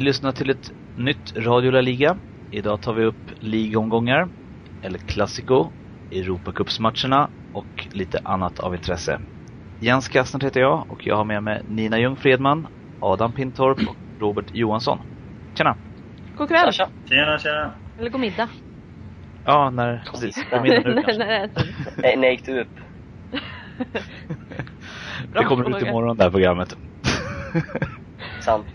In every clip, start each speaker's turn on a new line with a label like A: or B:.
A: Ni lyssnar till ett nytt Radio La Liga. Idag tar vi upp ligomgångar, El Clasico, Europacupsmatcherna och lite annat av intresse. Jens Kastner heter jag och jag har med mig Nina Ljung Fredman, Adam Pintorp och Robert Johansson. Tjena!
B: God kväll!
C: Tjena, tjena. tjena.
B: Eller god middag.
A: Ja, när, precis. God middag nu kanske.
B: när
C: gick du upp?
A: Det kommer ut imorgon det här programmet.
C: Sant.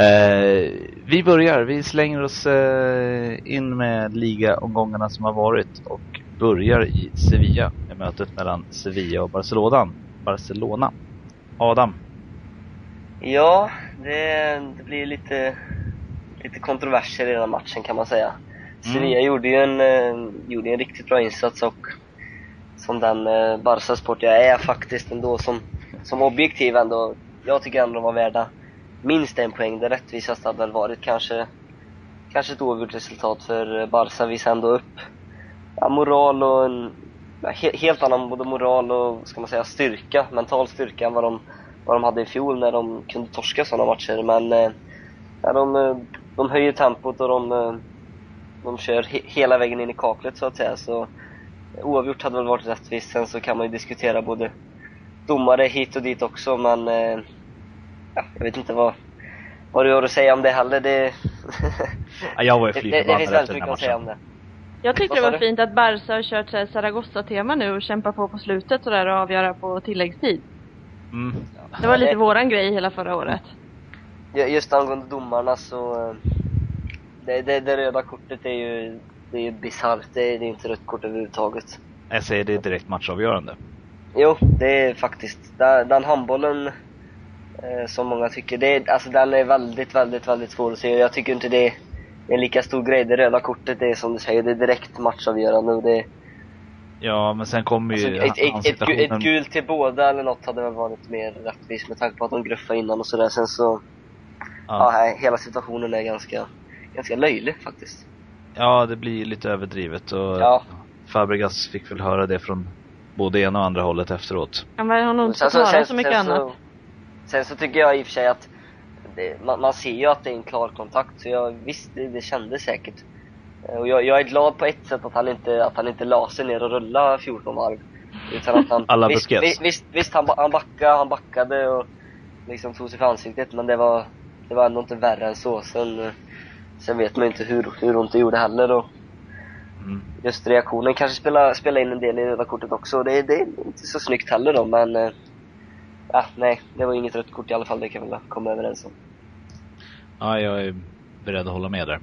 A: Eh, vi börjar. Vi slänger oss eh, in med ligaomgångarna som har varit och börjar i Sevilla med mötet mellan Sevilla och Barcelona. Barcelona. Adam.
C: Ja, det, det blir lite, lite kontroverser i den här matchen kan man säga. Sevilla gjorde ju en, eh, gjorde en riktigt bra insats och som den eh, Barca-sport jag är faktiskt ändå som, som objektiv ändå. Jag tycker ändå de var värda minst en poäng. Det rättvisaste hade väl varit kanske, kanske ett oavgjort resultat för Barca visar ändå upp ja, moral och en ja, he, helt annan både moral och ska man säga styrka, mental styrka än vad de, vad de hade i fjol när de kunde torska sådana matcher. Men eh, ja, de, eh, de höjer tempot och de, eh, de kör he, hela vägen in i kaklet så att säga. Så eh, oavgjort hade väl varit rättvist. Sen så kan man ju diskutera både domare hit och dit också men eh, ja, jag vet inte vad, vad du har att säga om det heller. Det,
A: Ja, jag var ju
C: det,
A: fly
C: det, det finns väldigt mycket att säga om det.
B: Jag tyckte det var fint att Barca har kört så här Zaragoza-tema nu och kämpar på på slutet sådär och avgöra på tilläggstid.
A: Mm.
B: Det var lite
C: det-
B: våran grej hela förra året.
C: Ju- Just angående domarna så... eh, Det, det, det röda kortet är ju, det är ju bisarrt. Det, är- det är inte rött kort överhuvudtaget.
A: Jag säger det är direkt matchavgörande.
C: Jo, det är faktiskt. Den, handbollen som många tycker, det är, alltså den är väldigt, väldigt, väldigt svår att se. Jag tycker inte det är en lika stor grej. Det röda kortet det är som du säger, det är direkt matchavgörande och det
A: Ja, men sen kommer
C: alltså,
A: ju
C: ett, ett, ett, ett
A: situationen-
C: gult till båda eller något hade väl varit mer rättvist med tanke på att de gruffade innan och sådär. Sen så, ja.
A: Ja.
C: nej, hela situationen är ganska, ganska löjlig faktiskt.
A: ja, det blir lite överdrivet och
C: Ja.
A: Fabregas fick väl höra det från både ena och andra hållet efteråt.
B: Han har nog inte fått
C: så,
B: höra så mycket annat.
C: Sen så tycker jag i och för sig att det, man, man ser ju att det är en klar kontakt, så jag, visst, det, det kändes säkert. Eh, Och jag, jag är glad på ett sätt att han inte, att han inte la sig ner och rullade 14 varv. Utan att han,
A: Alla
C: visst, visst, visst, visst han, han backade, han backade och liksom tog sig för ansiktet, men det var, det var ändå inte värre än så. Sen, eh, sen vet man inte hur, hur ont det gjorde heller. Och
A: Mm.
C: just reaktionen kanske spelar, spelar in en del i röda kortet också. Det, det är inte så snyggt heller då, men ja, nej, det var inget rött kort i alla fall, det kan vi väl komma överens om.
A: Ja, jag är beredd att hålla med där.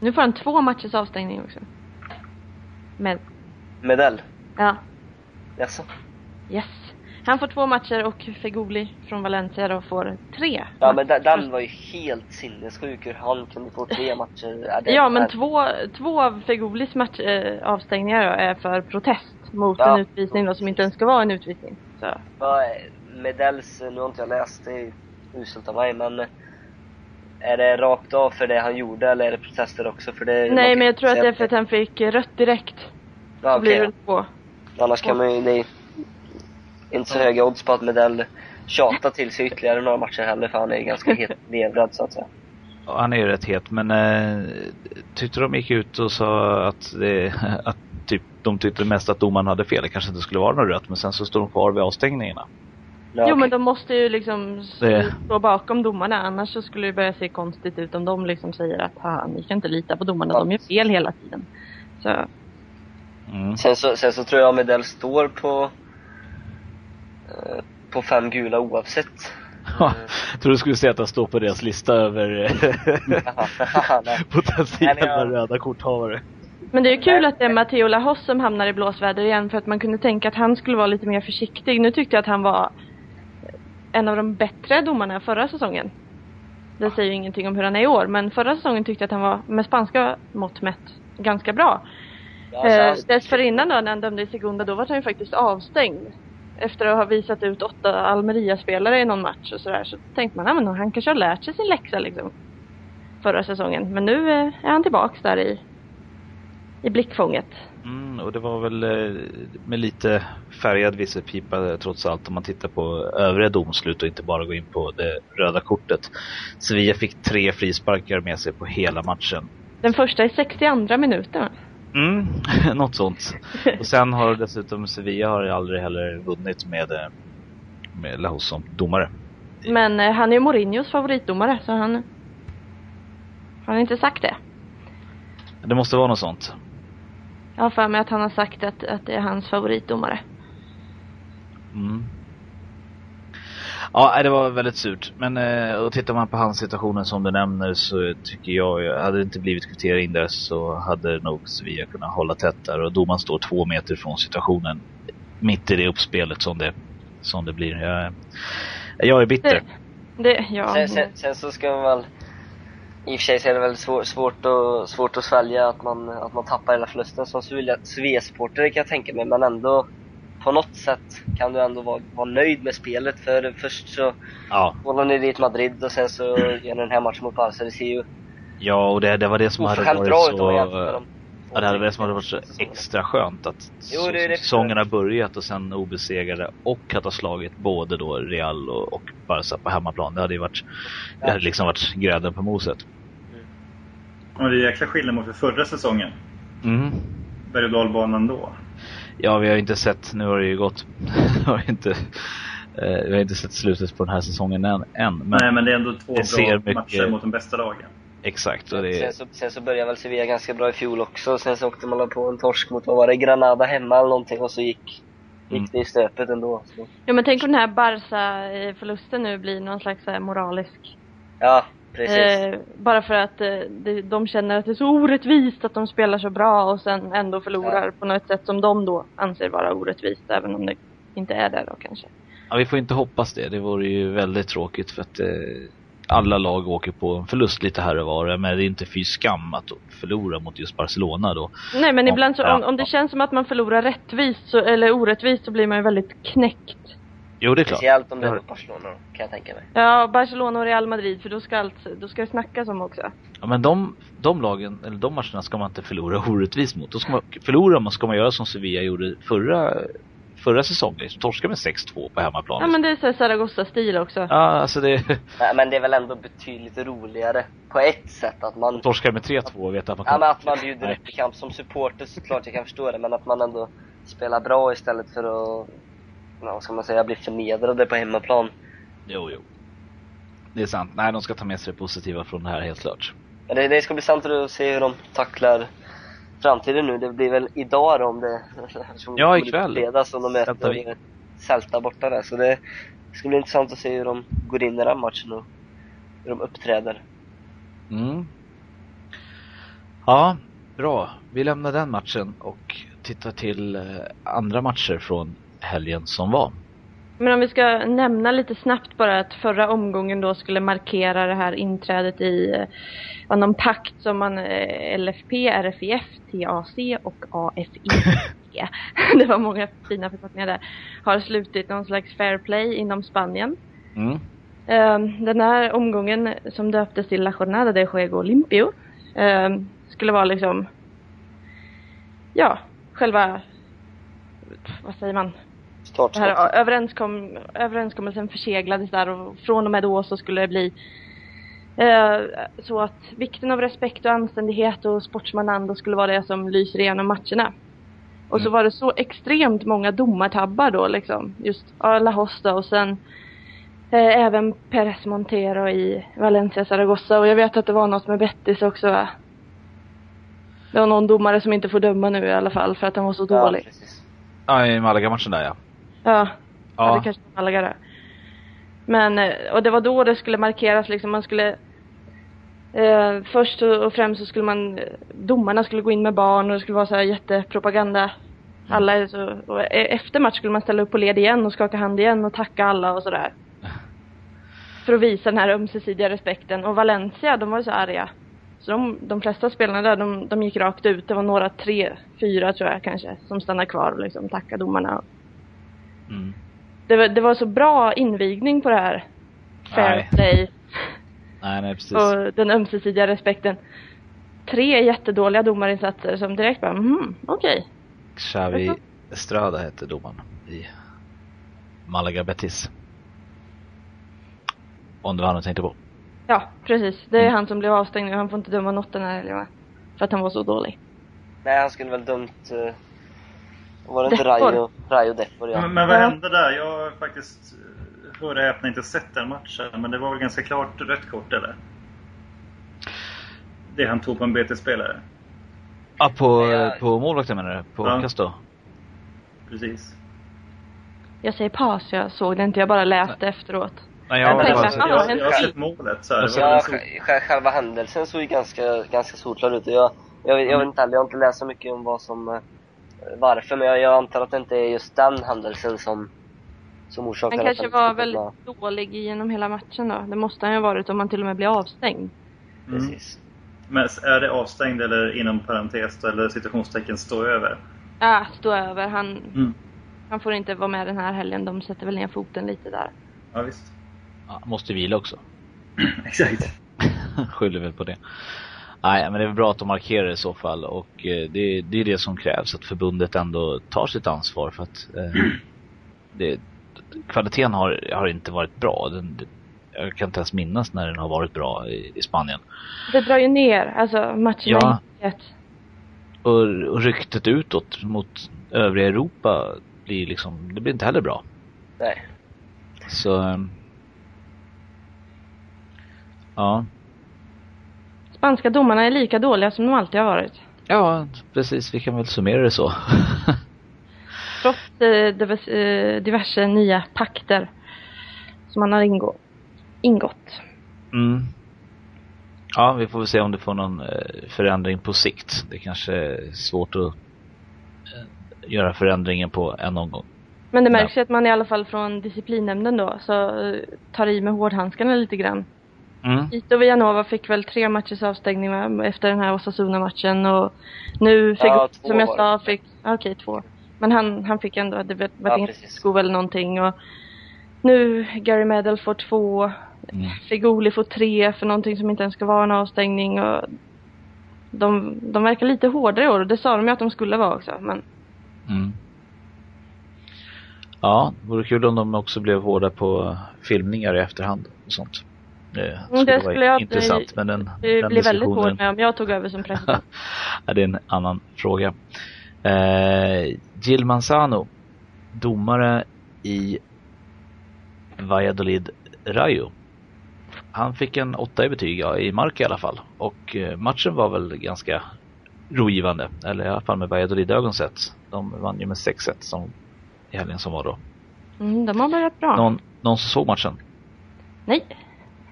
B: Nu får han två matchers avstängning också. Men,
C: Medell?
B: ja.
C: Jaså?
B: Yes. Han får två matcher och Feguli från Valencia då får tre.
C: Ja men den, den var ju helt sinnessjuk hur han kunde få tre matcher. Ja,
B: Ja men två, två av Fegolis match, eh, avstängningar då, är för protest mot
C: Ja.
B: en utvisning då som inte ens ska vara en utvisning. Så.
C: Är Medells, nu har inte jag läst, det är uselt av mig men är det rakt av för det han gjorde eller är det protester också för det?
B: Nej men jag tror att det är för att han fick rött direkt.
C: Ja,
B: Så blir det.
C: Annars kan man ju, det är inte så höga odds på att Medell tjatar till sig ytterligare några matcher heller för han är ju ganska het levrad så att säga.
A: Ja, Han är ju rätt het, men eh, tyckte de gick ut och sa att, det, att typ, de tyckte mest att domaren hade fel. Det kanske inte skulle vara något rött, men sen så står de kvar vid avstängningarna.
C: Ja,
B: jo men de måste ju liksom
A: Det-
B: stå bakom domarna annars så skulle det börja se konstigt ut om de liksom säger att "Ha, ni kan inte lita på domarna,
C: Ja.
B: de gör fel hela tiden. Så,
A: Mm.
C: Sen så, sen så tror jag Medell står på eh, på fem gula oavsett.
A: Ja, jag tror du skulle säga att han står på deras lista över
C: Nej.
A: potentiella
C: jag-
A: röda korthavare.
B: Men det är ju kul att det är Matteo Lahos som hamnar i blåsväder igen för att man kunde tänka att han skulle vara lite mer försiktig. Nu tyckte jag att han var en av de bättre domarna förra säsongen. Det säger ju ingenting om hur han är i år, men förra säsongen tyckte jag att han var med spanska mått mätt ganska bra.
C: Ja,
B: Eh,
C: så-
B: dessförinnan då, när han dömde i Segunda, då var han ju faktiskt avstängd. Efter att ha visat ut åtta Almeria-spelare i någon match och sådär. Så tänkte man, ja men han kanske har lärt sig sin läxa liksom. Förra säsongen. Men nu eh, är han tillbaks där i i blickfånget.
A: Mm, och det var väl eh, med lite färgad visselpipa trots allt om man tittar på övriga domslut och inte bara går in på det röda kortet. Sevilla fick tre frisparkar med sig på hela matchen.
B: Den första i 62 minuten.
A: Mm, något sånt. Och sen har dessutom Sevilla har aldrig heller vunnit med, eh, med Lahos som domare.
B: Men eh, han är ju Mourinhos favoritdomare så han han har inte sagt det.
A: Det måste vara något sånt.
B: Jag har för mig att han har sagt att, att det är hans favoritdomare.
A: Mm. Ja, det var väldigt surt. Men eh, och tittar man på hans situationen som du nämner så tycker jag, hade det inte blivit kvittering där så hade nog Sevilla kunnat hålla tätt där och domaren står två meter från situationen. Mitt i det uppspelet som det, som det blir. Jag, jag är bitter.
B: Det, det ja.
C: Sen, sen, sen så ska man väl i och för sig så är det väl svår, svårt, att, svårt att svälja att man, att man tappar hela förlusten som Svea-supporter kan jag tänka mig, men ändå på något sätt kan du ändå vara, vara nöjd med spelet för först så
A: Ja,
C: håller ni dit Madrid och sen så gör ni den här matchen mot Barca. Det ser ju
A: ja och det, det var det som hade varit
C: bra
A: så... Ja, det hade varit som hade varit så extra skönt att
C: Jo,
A: så,
C: det är det.
A: säsongen har börjat och sen obesegrade och att ha slagit både då Real och, och Barca på hemmaplan. Det hade ju varit, det hade liksom varit grädden på moset.
D: Och det är jäkla skillnad mot förra säsongen.
A: Mm.
D: Berg och dalbanan då.
A: Ja, vi har inte sett, nu har det ju gått, vi har inte, eh, vi har inte sett slutet på den här säsongen än. än men
D: Nej, men det är ändå två
A: det ser
D: bra
A: mycket-
D: matcher mot de bästa lagen.
A: exakt. Och det,
C: Sen så, sen så började väl Sevilla ganska bra i fjol också, sen så åkte man på en torsk mot, vad var det, Granada hemma eller någonting och så gick,
A: Mm.
C: gick det i stöpet ändå. Så.
B: Ja men tänk om den här Barca-förlusten nu blir någon slags här moralisk.
C: Ja.
B: Eh, bara för att eh, de, de känner att det är så orättvist att de spelar så bra och sen ändå förlorar på något sätt som de då anser vara orättvist, även om det inte är det då kanske.
A: ja, vi får inte hoppas det. Det vore ju väldigt tråkigt för att eh, alla lag åker på en förlust lite här och var. Men det är inte fy skam att förlora mot just Barcelona då.
B: Nej men
A: Ja,
B: ibland så, om,
A: ja,
B: om det
A: ja.
B: känns som att man förlorar rättvist så, eller orättvist så blir man ju väldigt knäckt.
A: Jo, det är klart.
C: Speciellt om det är Barcelona kan jag tänka mig.
B: Ja, Barcelona och Real Madrid, för då ska allt, då ska det snackas om också.
A: Ja, men de, de lagen, eller de matcherna ska man inte förlora orättvist mot. Då ska man, förlorar man ska man göra som Sevilla gjorde förra, förra säsongen. Liksom, torska med 6-2 på hemmaplan.
B: Ja men det är så här Zaragoza-stil också.
A: Ja, alltså det...
C: Men, men det är väl ändå betydligt roligare på ett sätt att man
A: Torska med 3-2 och veta att man
C: Ja men att man bjuder upp i kamp som supporter såklart jag kan förstå det men att man ändå spelar bra istället för att, ja, vad ska man säga, bli förnedrade på hemmaplan.
A: Jo, jo. Det är sant. Nej, de ska ta med sig det positiva från det här helt klart.
C: Det, det ska bli sant att se hur de tacklar framtiden nu. Det blir väl idag då om det...
A: Ja, ikväll.
C: Fredag som de möter. Celta borta där. Så det ska bli intressant att se hur de går in i den matchen och hur de uppträder.
A: Mm. Ja, bra. Vi lämnar den matchen och tittar till eh, andra matcher från helgen som var.
B: Men om vi ska nämna lite snabbt bara att förra omgången då skulle markera det här inträdet i eh, var någon pakt som man eh, LFP, RFIF, TAC och AFIC det var många fina förkortningar där har slutit någon slags fair play inom Spanien.
A: Mm.
B: Eh, Den här omgången som döptes till La Jornada de Juego Limpio eh, skulle vara liksom ja, själva vad säger man? Det
C: Startskott.
B: här överenskom, överenskommelsen förseglades där och från och med då så skulle det bli eh, så att vikten av respekt och anständighet och sportsmananda skulle vara det som lyser igenom matcherna. Och så
A: Mm.
B: var det så extremt många domartabbar då liksom. Just Hosta och sen eh, även Perez Montero i Valencia Zaragoza och jag vet att det var något med Betis också va? Det var någon domare som inte får döma nu i alla fall för att han var så
C: Ja,
B: dålig.
C: precis.
A: Ja, i Malaga-matchen där ja.
B: Ja. Ja, det kanske var Malaga. Men, eh, och det var då det skulle markeras liksom, man skulle eh, Först och främst så skulle man, eh, domarna skulle gå in med barn och det skulle vara så här jättepropaganda. Alla är så, och e- efter match skulle man ställa upp på led igen och skaka hand igen och tacka alla och sådär. För att visa den här ömsesidiga respekten. Och Valencia, de var ju så arga. Så de, de flesta spelarna där, de, de gick rakt ut. Det var några, tre, fyra tror jag kanske, som stannade kvar och liksom tackade domarna
A: mm.
B: det var, det var så bra invigning på det här. Fair
A: Nej.
B: play
A: Nej, nej precis.
B: och den ömsesidiga respekten. tre jättedåliga domarinsatser som direkt bara, mhm, okej.
A: Xavi Estrada hette domaren i Malaga Betis. Om det var han du tänkte på.
B: Ja, precis. Det är
A: Mm.
B: han som blev avstängd nu. Han får inte döma något den här va? För att han var så dålig.
C: Nej, han skulle väl dömt... Uh, var det inte. Rayo, Rayo Depor, ja.
D: Men, men vad hände där? Jag har faktiskt, eh, hör och häpna, inte sett den matchen. Men det var väl ganska klart rött kort, eller? Det han tog på en BT-spelare.
A: Ja, på,
C: Ja.
A: på målvakten menar du? På
D: Ja.
A: Casto?
D: Precis.
B: Jag säger pass, jag såg det inte. Jag bara läste efteråt.
A: Nej,
C: jag
A: jag,
C: tänkte
A: jag,
C: att-
D: jag,
B: ja,
D: jag, jag har sett målet så här. Var
C: Ja,
D: så,
C: sj- sj- själva händelsen såg ju ganska, ganska solklar ut. Jag, jag, jag vet inte heller, jag har inte läst så mycket om vad som... Varför, men jag, jag antar att det inte är just den händelsen som, som orsakar
B: Han kanske var väldigt dålig genom hela matchen då. Det måste han ju ha varit om han till och med blir avstängd.
D: mm.
C: Precis.
D: Men är det avstängd eller inom parentes eller citationstecken stå över?
B: Ah, stå över. Han,
D: Mm.
B: han får inte vara med den här helgen. De sätter väl ner foten lite där.
D: Ja, visst.
A: ja, måste vila också.
D: Exakt.
A: Skyller väl på det. Nej, men det är bra att de markerar i så fall och eh, det, det är det som krävs, att förbundet ändå tar sitt ansvar för att eh, det, kvaliteten har, har inte varit bra. Den, det, jag kan inte ens minnas när den har varit bra i, i Spanien.
B: Det drar ju ner, alltså matcherna
A: Ja. Och, och ryktet utåt mot övriga Europa blir liksom, det blir inte heller bra.
C: Nej.
A: Så... ehm, Ja.
B: Spanska domarna är lika dåliga som de alltid har varit.
A: Ja, precis. Vi kan väl summera det så.
B: Trots eh, eh, diverse nya pakter som man har ingå, ingått.
A: Mm. Ja, vi får väl se om det får någon eh, förändring på sikt. Det kanske är svårt att eh, göra förändringen på en omgång.
B: Men det märks ju att man i alla fall från disciplinnämnden då så tar i med hårdhandskarna lite grann.
A: Mm.
B: Ito Villanova fick väl tre matchers avstängning efter den här Osasuna-matchen och nu fick,
C: Ja,
B: som jag sa, fick, okej två. Men han, han fick ändå, det var
C: Ja,
B: skov eller någonting och nu Gary Medel får två,
A: Mm.
B: Figoli får tre för någonting som inte ens ska vara en avstängning och de, de verkar lite hårdare i år och det sa de ju att de skulle vara också men
A: Mm. Ja, det vore kul om de också blev hårda på filmningar i efterhand och sånt. Det skulle,
B: Mm, det
A: vara
B: skulle jag-
A: intressant, men den,
B: det
A: den
B: blir väldigt hårt med om jag tog över som president.
A: det är en annan fråga. Eh, Gil Manzano, domare i Valladolid Rayo. Han fick en åtta i betyg, ja, i mark i alla fall. Och eh, matchen var väl ganska rogivande, eller i alla fall med Valladolid-ögon sett. De vann ju med 6-1 som, i helgen som var då.
B: Mm, de har börjat bra.
A: Någon, någon som såg matchen?
B: Nej.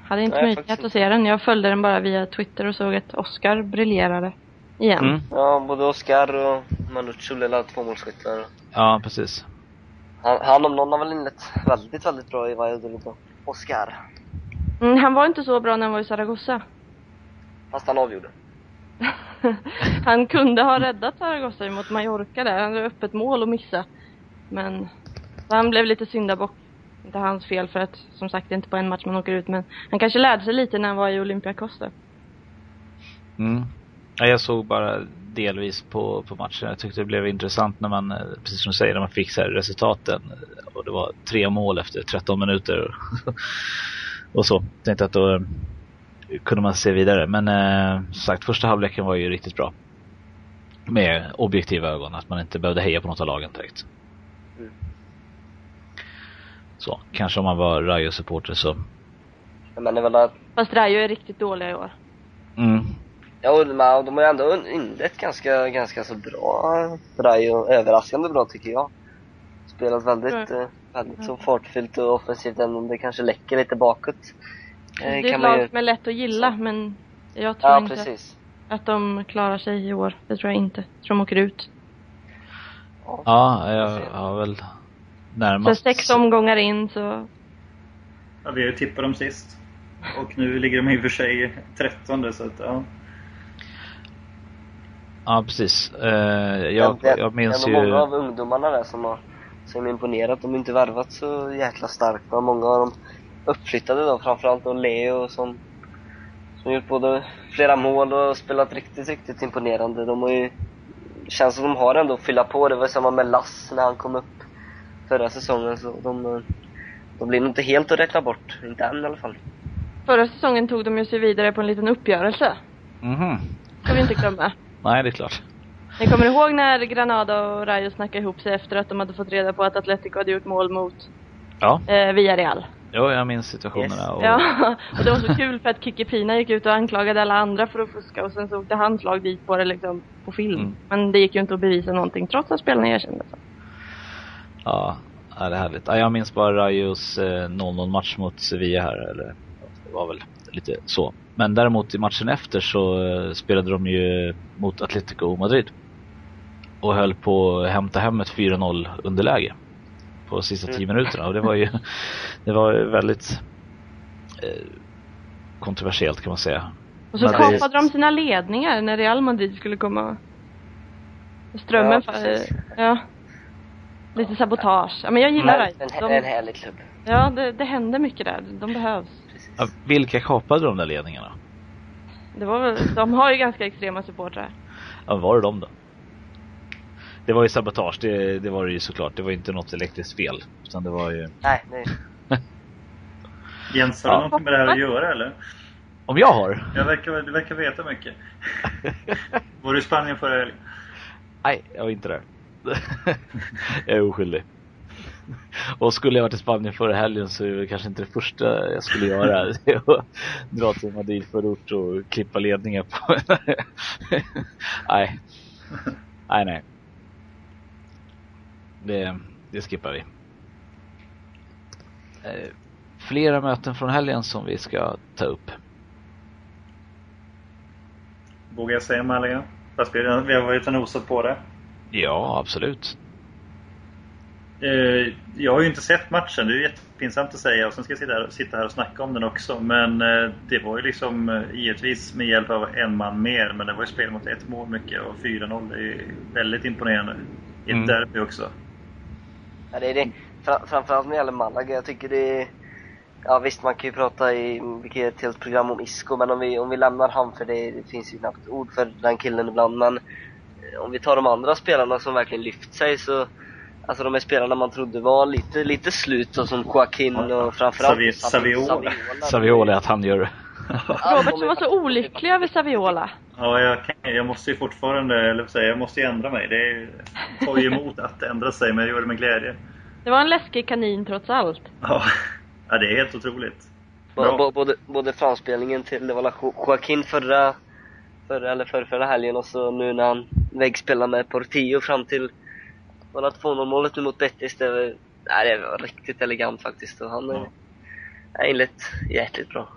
B: Hade inte
C: Nej,
B: möjlighet
C: faktiskt
B: att se den. Jag följde den bara via Twitter och såg att Oscar briljerade. Igen.
A: Mm.
C: Ja, både Oscar och Manuccio lilla tvåmålsskyttar.
A: Ja, precis.
C: Han, han om någon har väl inlett väldigt, väldigt bra i Valladolid då. Oscar.
B: Mm, han var inte så bra när han var i Zaragoza.
C: Fast han avgjorde.
B: han kunde ha räddat Zaragoza mot Mallorca där. Han hade öppet mål och missa. Men han blev lite syndabock. Inte hans fel för att som sagt det är inte på en match man åker ut men han kanske lärde sig lite när han var i Olympiakos då.
A: Mm. Ja, jag såg bara delvis på, på matchen. Jag tyckte det blev intressant när man, eh, precis som du säger, när man fick så här resultaten. Eh, och det var tre mål efter 13 minuter. och så. Tänkte att då eh, kunde man se vidare. Men eh, som sagt, första halvleken var ju riktigt bra. Med objektiva ögon, att man inte behövde heja på något av lagen direkt.
C: Mm.
A: Så, kanske om man var Rayo-supporter så.
C: Men det är väl att,
B: Fast Rayo är riktigt dåliga i år.
A: Mm.
C: ja, och de har ju ändå inlett ganska, ganska så bra. Rayo, överraskande bra tycker jag. Spelat väldigt,
B: Mm.
C: eh, väldigt så fartfyllt och offensivt även om det kanske läcker lite bakåt. Eh,
B: det är ett lag
C: ju-
B: som är lätt att gilla men jag tror
C: Ja,
B: inte
C: precis.
B: att de klarar sig i år. Det tror jag inte. Jag tror de åker ut.
A: Ja, jag har väl
B: Så
A: närmast.
B: sex omgångar in så
D: Ja, vi har ju tippat dem sist. Och nu ligger de i och för sig 13 så att ja.
A: Ja, precis. Eh, jag,
C: det,
A: jag minns
C: det är nog
A: ju...
C: många av ungdomarna där som har som är imponerat. De har inte värvat så jäkla starkt. Och många av dem uppflyttade då, framförallt då Leo som, som gjort både flera mål och spelat riktigt, riktigt imponerande. De har ju... Känns som de har ändå att fylla på. Det var samma med Lass när han kom upp förra säsongen. Så de, de blir nog inte helt att räkna bort. Inte än i alla fall.
B: Förra säsongen tog de ju sig vidare på en liten uppgörelse.
A: Mhm.
B: Ska vi inte glömma.
A: Nej, det är klart.
B: Ni kommer ihåg när Granada och Rayo snackade ihop sig efter att de hade fått reda på att Atletico hade gjort mål mot
A: Ja,
B: eh, Villarreal?
A: jo, jag minns situationerna.
C: Yes.
A: Och,
B: Ja, och det var så kul för att Kikki Pina gick ut och anklagade alla andra för att fuska och sen så åkte han slag dit på det liksom på film.
A: Mm.
B: Men det gick ju inte att bevisa någonting trots att spelarna erkände så.
A: Ja, ja, det är härligt. Ja, jag minns bara Rayos eh, 0-0 match mot Sevilla här. Eller, det var väl lite så. Men däremot i matchen efter så eh, spelade de ju mot Atletico Madrid. Och höll på att hämta hem ett 4-0 underläge. På sista 10 minuterna. Och det var ju det var ju väldigt eh, kontroversiellt kan man säga.
B: Och så
A: Men det-
B: kapade de sina ledningar när Real Madrid skulle komma. Strömmen,
C: Ja, precis.
B: ja. Lite sabotage. Ja, men jag gillar
C: Men
B: det.
C: en, en
B: De,
C: härlig klubb.
B: ja, det, det händer mycket där. De behövs.
A: Ja, vilka kapade de där ledningarna?
B: Det var väl, de har ju ganska extrema supportrar.
A: Ja, var det de då? Det var ju sabotage, det, det var det ju såklart. Det var ju inte något elektriskt fel. Utan det var ju...
C: Nej, nej.
D: Jens, har du
A: Ja.
D: någonting med det här att göra eller?
A: Om jag har?
D: Jag verkar, du verkar veta mycket. Var du i Spanien förra helgen?
A: Nej, jag var inte där. jag är oskyldig. Och skulle jag varit i Spanien förra helgen så är det kanske inte det första jag skulle göra. Att dra till Madrid förort och klippa ledningar på... nej. Nej, nej. Det, det skippar vi. Eh, Flera möten från helgen som vi ska ta upp.
D: Vågar jag säga Malaga? Fast vi, vi har varit och nosat på det.
A: Ja, absolut.
D: Eh, jag har ju inte sett matchen, det är jättepinsamt att säga och sen ska jag sitta här, sitta här och snacka om den också. Men eh, det var ju liksom eh, givetvis med hjälp av en man mer, men det var ju spel mot ett mål mycket och 4-0 är ju väldigt imponerande. I ett
A: Mm.
D: derby också.
C: Ja, det är det. Fra, framförallt när det gäller Malaga. Jag tycker det är... Ja visst, man kan ju prata i... Vi kan göra ett helt program om Isco, men om vi, om vi lämnar han för det, det finns ju knappt ord för den killen ibland. Men om vi tar de andra spelarna som verkligen lyft sig så... Alltså de är spelarna man trodde var lite, lite slut och som Joaquin och framförallt
D: Savi- Saviola.
A: Saviola att han gör
B: Robert som var så olycklig över Saviola.
D: Ja, jag, kan, jag måste ju fortfarande, eller säger jag, måste ju ändra mig. Det är, tar ju emot att ändra sig, men jag gör det med glädje.
B: Det var en läskig kanin trots allt.
D: Ja, ja det är helt otroligt. Bra.
C: Både, både framspelningen till, det var Joaquin förra, förra eller förra, förra helgen och så nu när han väggspelar med Portillo fram till, var det 2-0 målet nu mot Betis, det var, nej, det var riktigt elegant faktiskt och han
D: Ja.
C: ja. inlett jäkligt bra.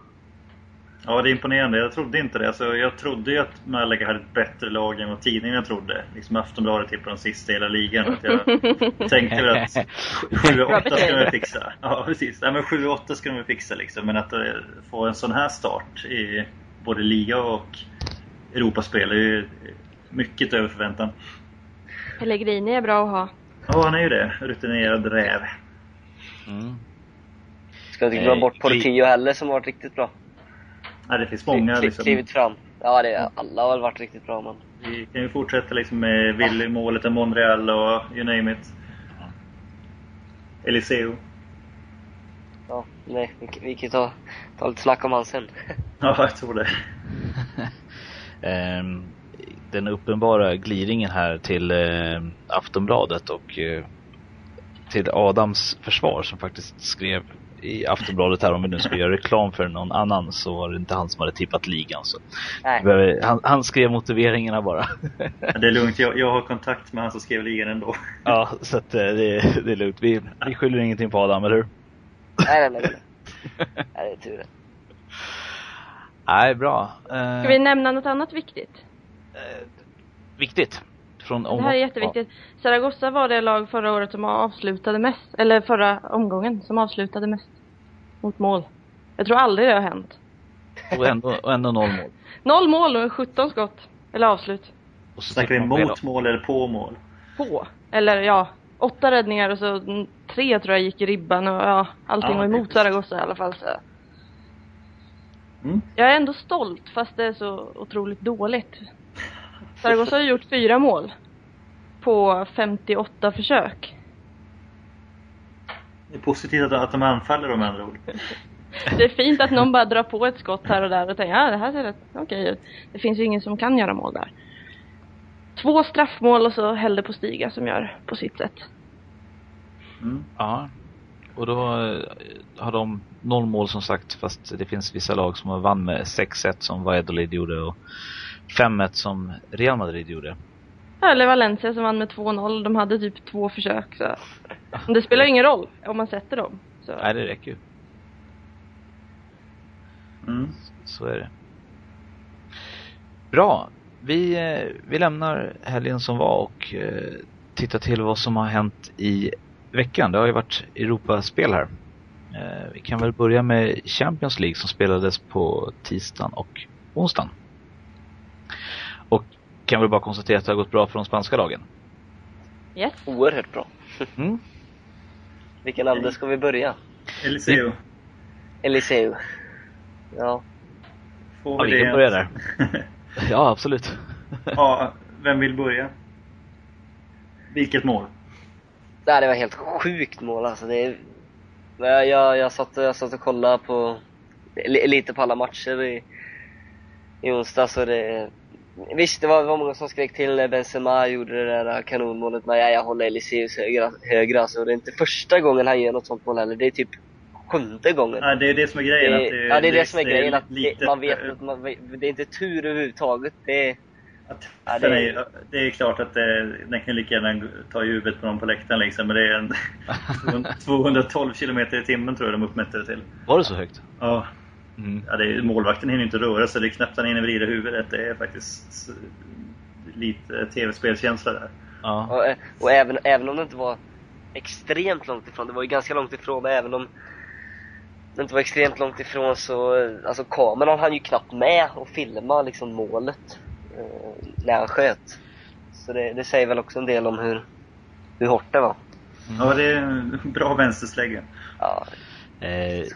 D: Ja, det är imponerande. Jag trodde inte det. Alltså, jag trodde ju att Malaga hade ett bättre lag än vad tidningen trodde. Liksom Aftonbladet tippade de sista i hela ligan. Att jag tänkte väl att 7-8 ska de fixa. Ja, precis. Nej, men 7-8 ska de fixa liksom. Men att eh, få en sån här start i både liga och Europaspel är ju mycket över förväntan.
B: Pellegrini är bra att ha.
D: Ja, han är ju det. Rutinerad räv.
A: Mm.
C: Ska inte glömma
A: Eh,
C: bort
A: kli-
C: Portillo heller som har varit riktigt bra.
D: Ja, det finns många liksom.
C: Klivit fram. Ja, det, alla har väl varit riktigt bra men.
D: Vi kan ju fortsätta liksom med Willy, målet av Monreal och you name it. Eliseo.
C: Ja, nej, vi, vi kan ta, ta lite snack om han sen.
D: Ja, jag tror det.
A: Ehm, den uppenbara gliringen här till eh, Aftonbladet och eh, till Adams försvar som faktiskt skrev i Aftonbladet här om vi nu ska göra reklam för någon annan så var det inte han som hade tippat ligan. Så. Han, han skrev motiveringarna bara.
D: Det är lugnt, jag, jag har kontakt med han som skrev ligan ändå.
A: ja, så att, eh, det, det är lugnt. Vi, vi skyller ingenting på Adam, eller hur?
C: Nej, nej, nej. nej. det är tur det.
A: Nej, bra. Eh,
B: Ska vi nämna något annat viktigt?
A: Eh, viktigt. Från
B: Det här är jätteviktigt. Zaragoza var det lag förra året som avslutade mest, eller förra omgången som avslutade mest mot mål. Jag tror aldrig det har hänt.
A: Och, ändå, och ändå noll mål.
B: Noll mål och 17 skott. Eller avslut.
A: Och så
D: Snackar vi mot mål eller på mål?
B: På. Eller ja, åtta räddningar och så tre tror jag gick i ribban och ja, allting
D: Ja,
B: var emot Zaragoza i alla fall. Så. Mm. Jag är ändå stolt fast det är så otroligt dåligt. Zaragoza har gjort fyra mål. På 58 försök.
D: Det är positivt att, de anfaller med andra ord.
B: det är fint att någon bara drar på ett skott här och där och tänker ja det här ser rätt okej ut. Det finns ju ingen som kan göra mål där. Två straffmål och så Helde på Stiga som gör på sitt sätt.
A: Mm. Ja. Och då eh, har de noll mål som sagt fast det finns vissa lag som har vann med 6-1 som Valladolid gjorde och 5-1 som Real Madrid gjorde.
B: Eller Valencia som vann med 2-0. De hade typ två försök. Så. Men det spelar ingen roll om man sätter dem. Så.
A: Nej, det räcker ju.
D: Mm.
A: Så är det. Bra. Vi, eh, vi lämnar helgen som var och eh, tittar till vad som har hänt i veckan. Det har ju varit Europaspel här. Eh, vi kan väl börja med Champions League som spelades på tisdagen och onsdagen. Och kan väl bara konstatera att det har gått bra för de spanska lagen.
B: Yes.
C: Oerhört bra.
A: Mm.
C: Vilken ände ska vi börja?
D: Eliseo.
C: Eliseo. Ja.
A: Får vi ja, vi kan börja där. ja, absolut.
D: ja, vem vill börja? Vilket mål?
C: Nej, det var helt sjukt mål alltså. Det är... jag, jag, jag, satt, jag satt och kollade på lite på alla matcher i, i onsdags och det... Visst, det var, det var många som skrek till när Benzema gjorde det där kanonmålet, men jag, jag håller Eliseus högre, alltså. Det är inte första gången han gör något sånt mål heller. Det är typ sjunde gången.
D: Ja, det är det som är grejen.
C: Det, det, ja, det är det, det som är grejen. Att lite, man vet att man, det är inte tur överhuvudtaget. Det
D: ja, det, är, det är klart att det, den kan lika gärna ta i huvudet på någon på läktaren liksom. Men det är en 212 km i timmen tror jag de uppmätte det till.
A: Var det så högt?
D: Ja. Mm. ja det är, målvakten hinner inte röra sig. Det är knappt han hinner vrida huvudet. Det är faktiskt lite tv-spelskänsla där.
C: Ja. Och, och, även, även om det inte var extremt långt ifrån. Det var ju ganska långt ifrån. Även om det inte var extremt långt ifrån så, alltså kameran hann ju knappt med och filma liksom målet eh, när han sköt. Så det, det, säger väl också en del om hur, hur hårt det var.
D: Ja, det är bra vänsterslägge.
C: Ja.
A: Eh,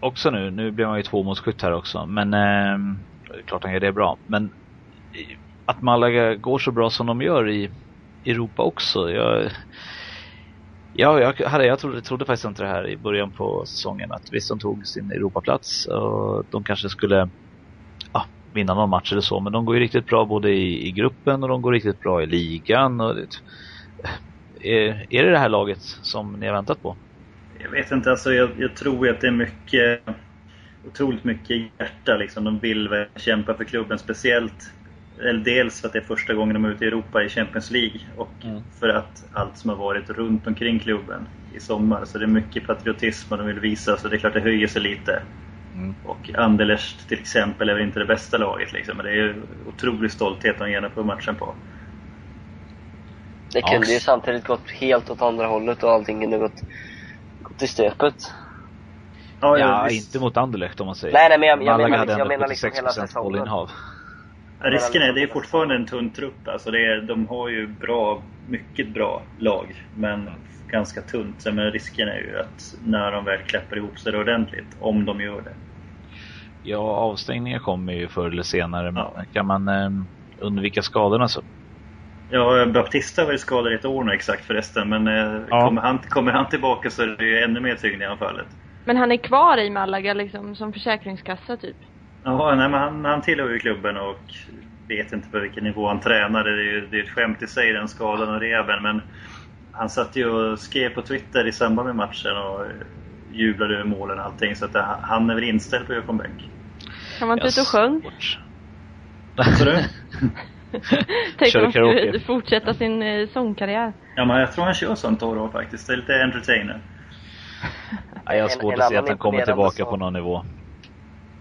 A: också nu, nu blir man ju tvåmålsskytt här också, men eh, det är klart han gör det bra. Men att Malaga går så bra som de gör i Europa också. Jag, Ja, jag, hade, jag trodde, trodde faktiskt inte det här i början på säsongen. Att visst, de tog sin Europaplats och de kanske skulle ja, vinna någon match eller så. Men de går ju riktigt bra både i, i gruppen och de går riktigt bra i ligan. Och det, är, är det det här laget som ni har väntat på?
D: Jag vet inte, alltså jag, jag tror att det är mycket otroligt mycket hjärta liksom. De vill väl kämpa för klubben, speciellt eller dels för att det är första gången de är ute i Europa i Champions League och mm. för att allt som har varit runt omkring klubben i sommar. Så det är mycket patriotism och de vill visa, så det är klart det höjer sig lite. Mm. Och Anderlecht till exempel är väl inte det bästa laget liksom, men det är ju otrolig stolthet de genomför matchen på.
C: Det kunde ju samtidigt gått helt åt andra hållet och allting kunde gått, i stöpet.
A: Ja, ja inte mot Anderlecht om man säger.
C: Nej, nej men jag, jag, menar, liksom, jag menar liksom hela säsongen.
D: Risken är, det är fortfarande en tunn trupp. Alltså det är, de har ju bra, mycket bra lag, men ganska tunt. Men risken är ju att när de väl klappar ihop sig ordentligt, om de gör det.
A: Ja, avstängningar kommer ju förr eller senare. Men ja. kan man eh, undvika skadorna så?
D: Ja, Baptista var ju skadad i ett år nu exakt förresten. Men eh, ja. kommer, han, kommer han tillbaka så är det ju ännu mer tyngd i anfallet.
B: Men han är kvar i Malaga liksom som försäkringskassa typ?
D: Ja, nej, men han, han tillhör ju klubben och vet inte på vilken nivå han tränar. Det är ju det är ett skämt i sig, den skadan och rehaben. Men han satt ju och skrev på Twitter i samband med matchen och jublade över målen och allting. Så att han är väl inställd på att göra comeback.
B: Han var inte ute och sjöng?
D: Du?
B: Tänk om han skulle fortsätta sin eh, sångkarriär.
D: Ja, men jag tror han kör sånt då, då faktiskt. Det är lite entertainer.
A: Ja, jag har svårt att se att han kommer tillbaka på någon nivå.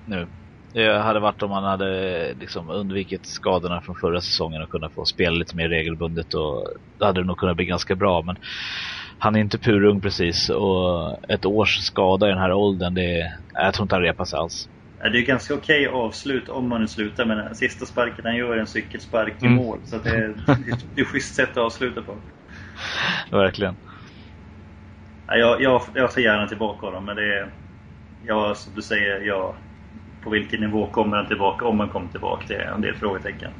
A: Nu. Det hade varit om han hade liksom undvikit skadorna från förra säsongen och kunnat få spela lite mer regelbundet och då hade det nog kunnat bli ganska bra. Men han är inte purung precis och ett års skada i den här åldern, det, jag tror inte han repar sig alls.
D: Det är ganska okej okay avslut om man nu slutar med den sista sparken han gör en cykelspark i mm. mål. Så det är, det är ett schysst sätt att avsluta på.
A: Verkligen.
D: Jag, jag, jag tar gärna tillbaka honom men det är, ja som du säger, jag på vilken nivå kommer han tillbaka, om han kommer tillbaka. Det är en del frågetecken.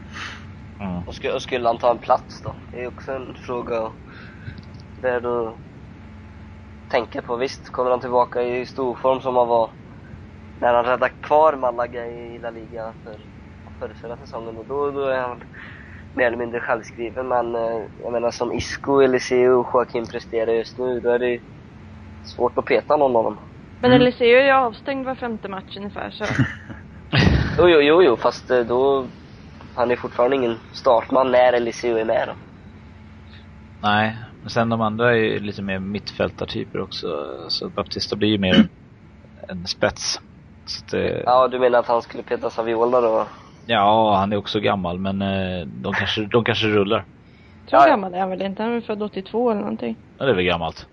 C: Mm. Och, skulle, och skulle han ta en plats då? Det är också en fråga där du tänker på. Visst, kommer han tillbaka i storform som han var när han räddade kvar Malaga i La Liga för, för förra säsongen och då, då är han mer eller mindre självskriven men eh, jag menar som Isco, Eliseo och Joaquin presterar just nu då är det svårt att peta någon av dem.
B: Men mm. Eliseo är ju avstängd var femte match ungefär så.
C: jo, jo, jo, jo, fast eh, då han är fortfarande ingen startman när Eliseo är med då.
A: Nej, men sen de andra är ju lite mer mittfältartyper också. Så Baptista blir ju mer en spets.
C: Det... Ja, du menar att han skulle peta Saviola då?
A: Ja, han är också gammal men eh, de kanske, de kanske rullar.
B: Så ja, gammal är han väl inte? Han är väl född 82 eller någonting?
A: Ja, det är väl gammalt.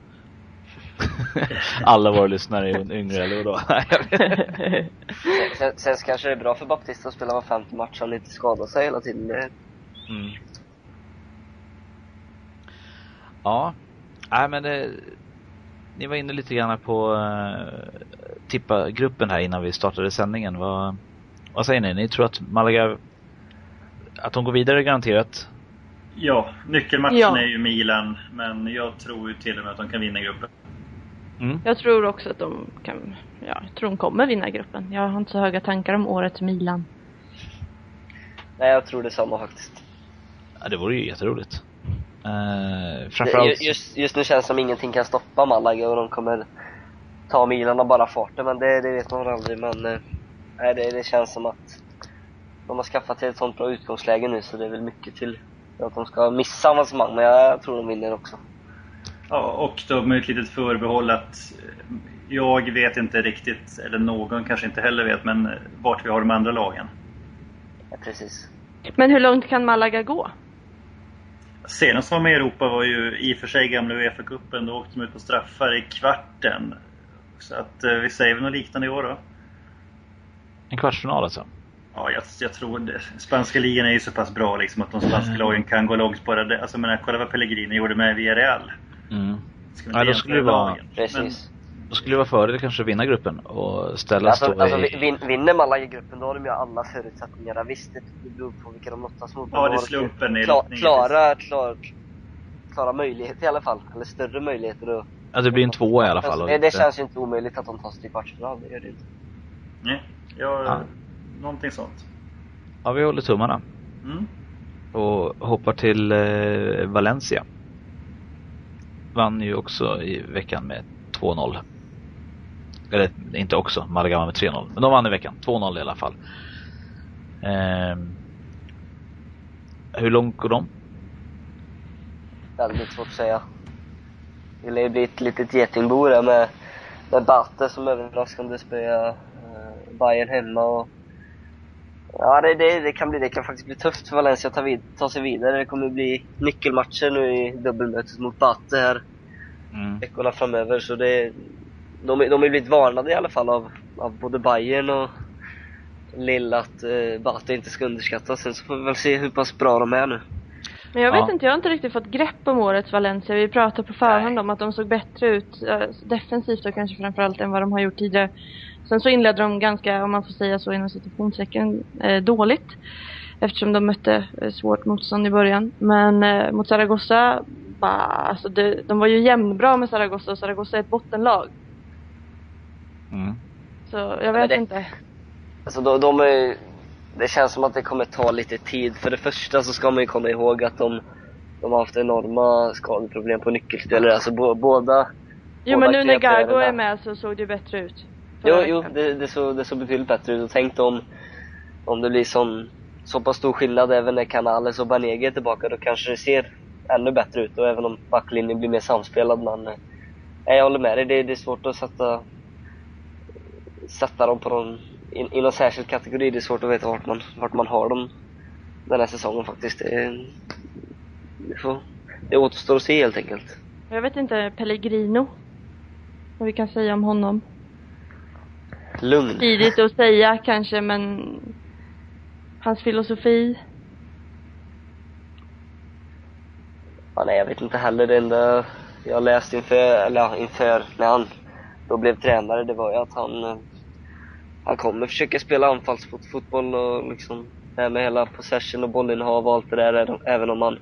A: Alla våra lyssnare är yngre eller vadå?
C: sen, sen kanske det är bra för Baptista att spela var femte match så han inte skadar sig hela tiden. Mm.
A: Ja. Nej men det, ni var inne lite grann på uh, tippa-gruppen här innan vi startade sändningen. Vad, vad säger ni? Ni tror att Malaga, att de går vidare garanterat?
D: Ja, nyckelmatchen ja. är ju Milan, men jag tror ju till och med att de kan vinna gruppen.
B: Mm. Jag tror också att de kan, ja, jag tror de kommer vinna gruppen. Jag har inte så höga tankar om årets Milan.
C: Nej, jag tror detsamma faktiskt.
A: Ja, det vore ju jätteroligt.
C: Uh, framförallt... just, just nu känns det som ingenting kan stoppa Malaga och de kommer ta Milan av bara farten, men det, det vet man aldrig. Men uh, det, det känns som att de har skaffat sig ett sånt bra utgångsläge nu så det är väl mycket till att de ska missa avancemang, men jag tror de vinner också.
D: Ja, och då med ett litet förbehåll att jag vet inte riktigt, eller någon kanske inte heller vet, men vart vi har de andra lagen.
C: Ja, precis.
B: Men hur långt kan Malaga gå?
D: Senast de var med i Europa var ju i och för sig gamla Uefa-cupen. Då åkte de ut på straffar i kvarten. Så att eh, vi säger väl något liknande i år då.
A: En kvartsfinal alltså?
D: Ja, jag, jag tror det. Spanska ligan är ju så pass bra liksom att de spanska lagen kan gå långt på det. Alltså men kolla vad Pellegrini gjorde med Villarreal.
A: Mm. Ja, då skulle det vara... Precis. då skulle det vara fördel kanske att vinna gruppen och ställa
C: alltså,
A: då
C: alltså, i... Vin, vinner Malaga-gruppen då har de ju alla förutsättningar. Visst, det beror på vilka de lottas mot.
D: Ja, det är slumpen.
C: Kla, klara, klara, klara möjligheter i alla fall. Eller större möjligheter att...
A: Ja, det blir en tvåa i alla fall.
C: Det, det känns ju inte omöjligt att de tar sig till kvartsfinal. Det gör det inte.
D: Nej, jag... Ja. Någonting sånt.
A: Ja, vi håller tummarna. Mm. Och hoppar till eh, Valencia vann ju också i veckan med 2-0. Eller inte också, Malaga med 3-0. Men de vann i veckan, 2-0 i alla fall. Eh, hur långt går de?
C: Väldigt svårt att säga. Det lär bli ett litet getingbo där med, med Bate som överraskande spöar eh, Bayern hemma och Ja, det, det, det, kan bli, det kan faktiskt bli tufft för Valencia att ta, vid, ta sig vidare. Det kommer bli nyckelmatcher nu i dubbelmötet mot Bate här mm. veckorna framöver. Så det, de, de har blivit varnade i alla fall av, av både Bayern och Lill att eh, Bate inte ska underskattas. Sen så får vi väl se hur pass bra de är nu.
B: Men jag vet ja. inte, jag har inte riktigt fått grepp om årets Valencia. Vi pratade på förhand Nej. om att de såg bättre ut äh, defensivt och kanske framförallt än vad de har gjort tidigare. Sen så inledde de ganska, om man får säga så inom situationstecken, eh, dåligt. Eftersom de mötte eh, svårt motstånd i början. Men eh, mot Zaragoza, bara, alltså det, de var ju jämnbra med Zaragoza och Zaragoza är ett bottenlag. Mm. Så jag vet
C: det,
B: inte.
C: Alltså de, de är, det känns som att det kommer ta lite tid. För det första så ska man ju komma ihåg att de, de har haft enorma skadeproblem på nyckelspelare. Alltså bo, båda
B: Jo men nu när Gargo är med så såg det bättre ut.
C: Jo, jo det, det, såg, det såg betydligt bättre ut. Och tänk om, om det blir sån, så pass stor skillnad även när Canales och Banege är tillbaka. Då kanske det ser ännu bättre ut. Och även om backlinjen blir mer samspelad. Men eh, jag håller med dig. Det, det är svårt att sätta, sätta dem på någon, i, i någon särskild kategori. Det är svårt att veta vart man, vart man har dem den här säsongen faktiskt. Det, det, får, det återstår att se helt enkelt.
B: Jag vet inte, Pellegrino. Vad vi kan säga om honom.
C: Lugn.
B: Tidigt att säga kanske, men hans filosofi?
C: Ja, nej, jag vet inte heller. Det enda jag läste inför, eller ja, inför när han då blev tränare, det var ju att han, han kommer försöka spela anfallsfotboll och liksom det här med hela possession och bollinnehav och allt det där, även om man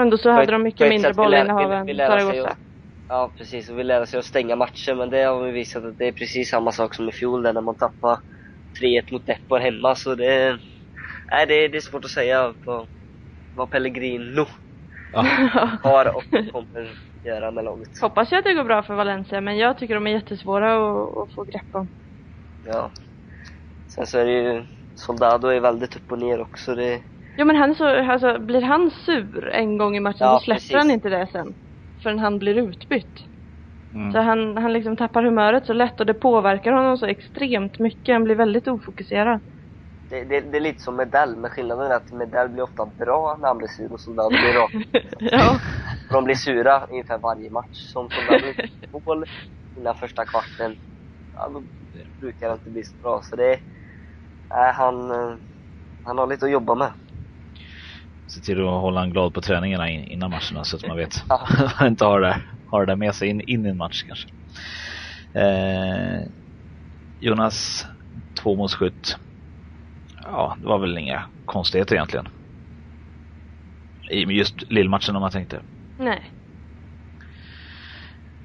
B: Ändå så hade de mycket mindre bollinnehav än Zaragoza.
C: Ja precis, och vi lärde sig att stänga matcher men det har vi visat att det är precis samma sak som i fjol där när man tappade 3-1 mot Depor hemma så det... Nej det, det är svårt att säga vad, vad Pellegrino ja. har och kommer göra med laget.
B: Hoppas jag att det går bra för Valencia men jag tycker de är jättesvåra att, att få grepp om.
C: Ja. Sen så är det ju, Soldado är väldigt upp och ner också. Det...
B: Ja men han så, alltså blir han sur en gång i matchen ja, så släpper precis. han inte det sen. Förrän han blir utbytt. Mm. Så han, han liksom tappar humöret så lätt och det påverkar honom så extremt mycket. Han blir väldigt ofokuserad.
C: Det, det, det är lite som Medell, men skillnaden är att Medell blir ofta bra när han blir sur och Soldado blir bra. ja. De blir sura ungefär varje match. Som Soldado mål innan första kvarten. Ja, då brukar inte bli så bra. Så det är, han, han har lite att jobba med.
A: Se till att hålla han glad på träningarna innan matcherna så att man vet. Ja. inte har det, har det med sig in, in i en match kanske. Eh, Jonas, tvåmålsskytt. Ja, det var väl inga konstigheter egentligen. I just lillmatchen om man tänkte.
B: Nej.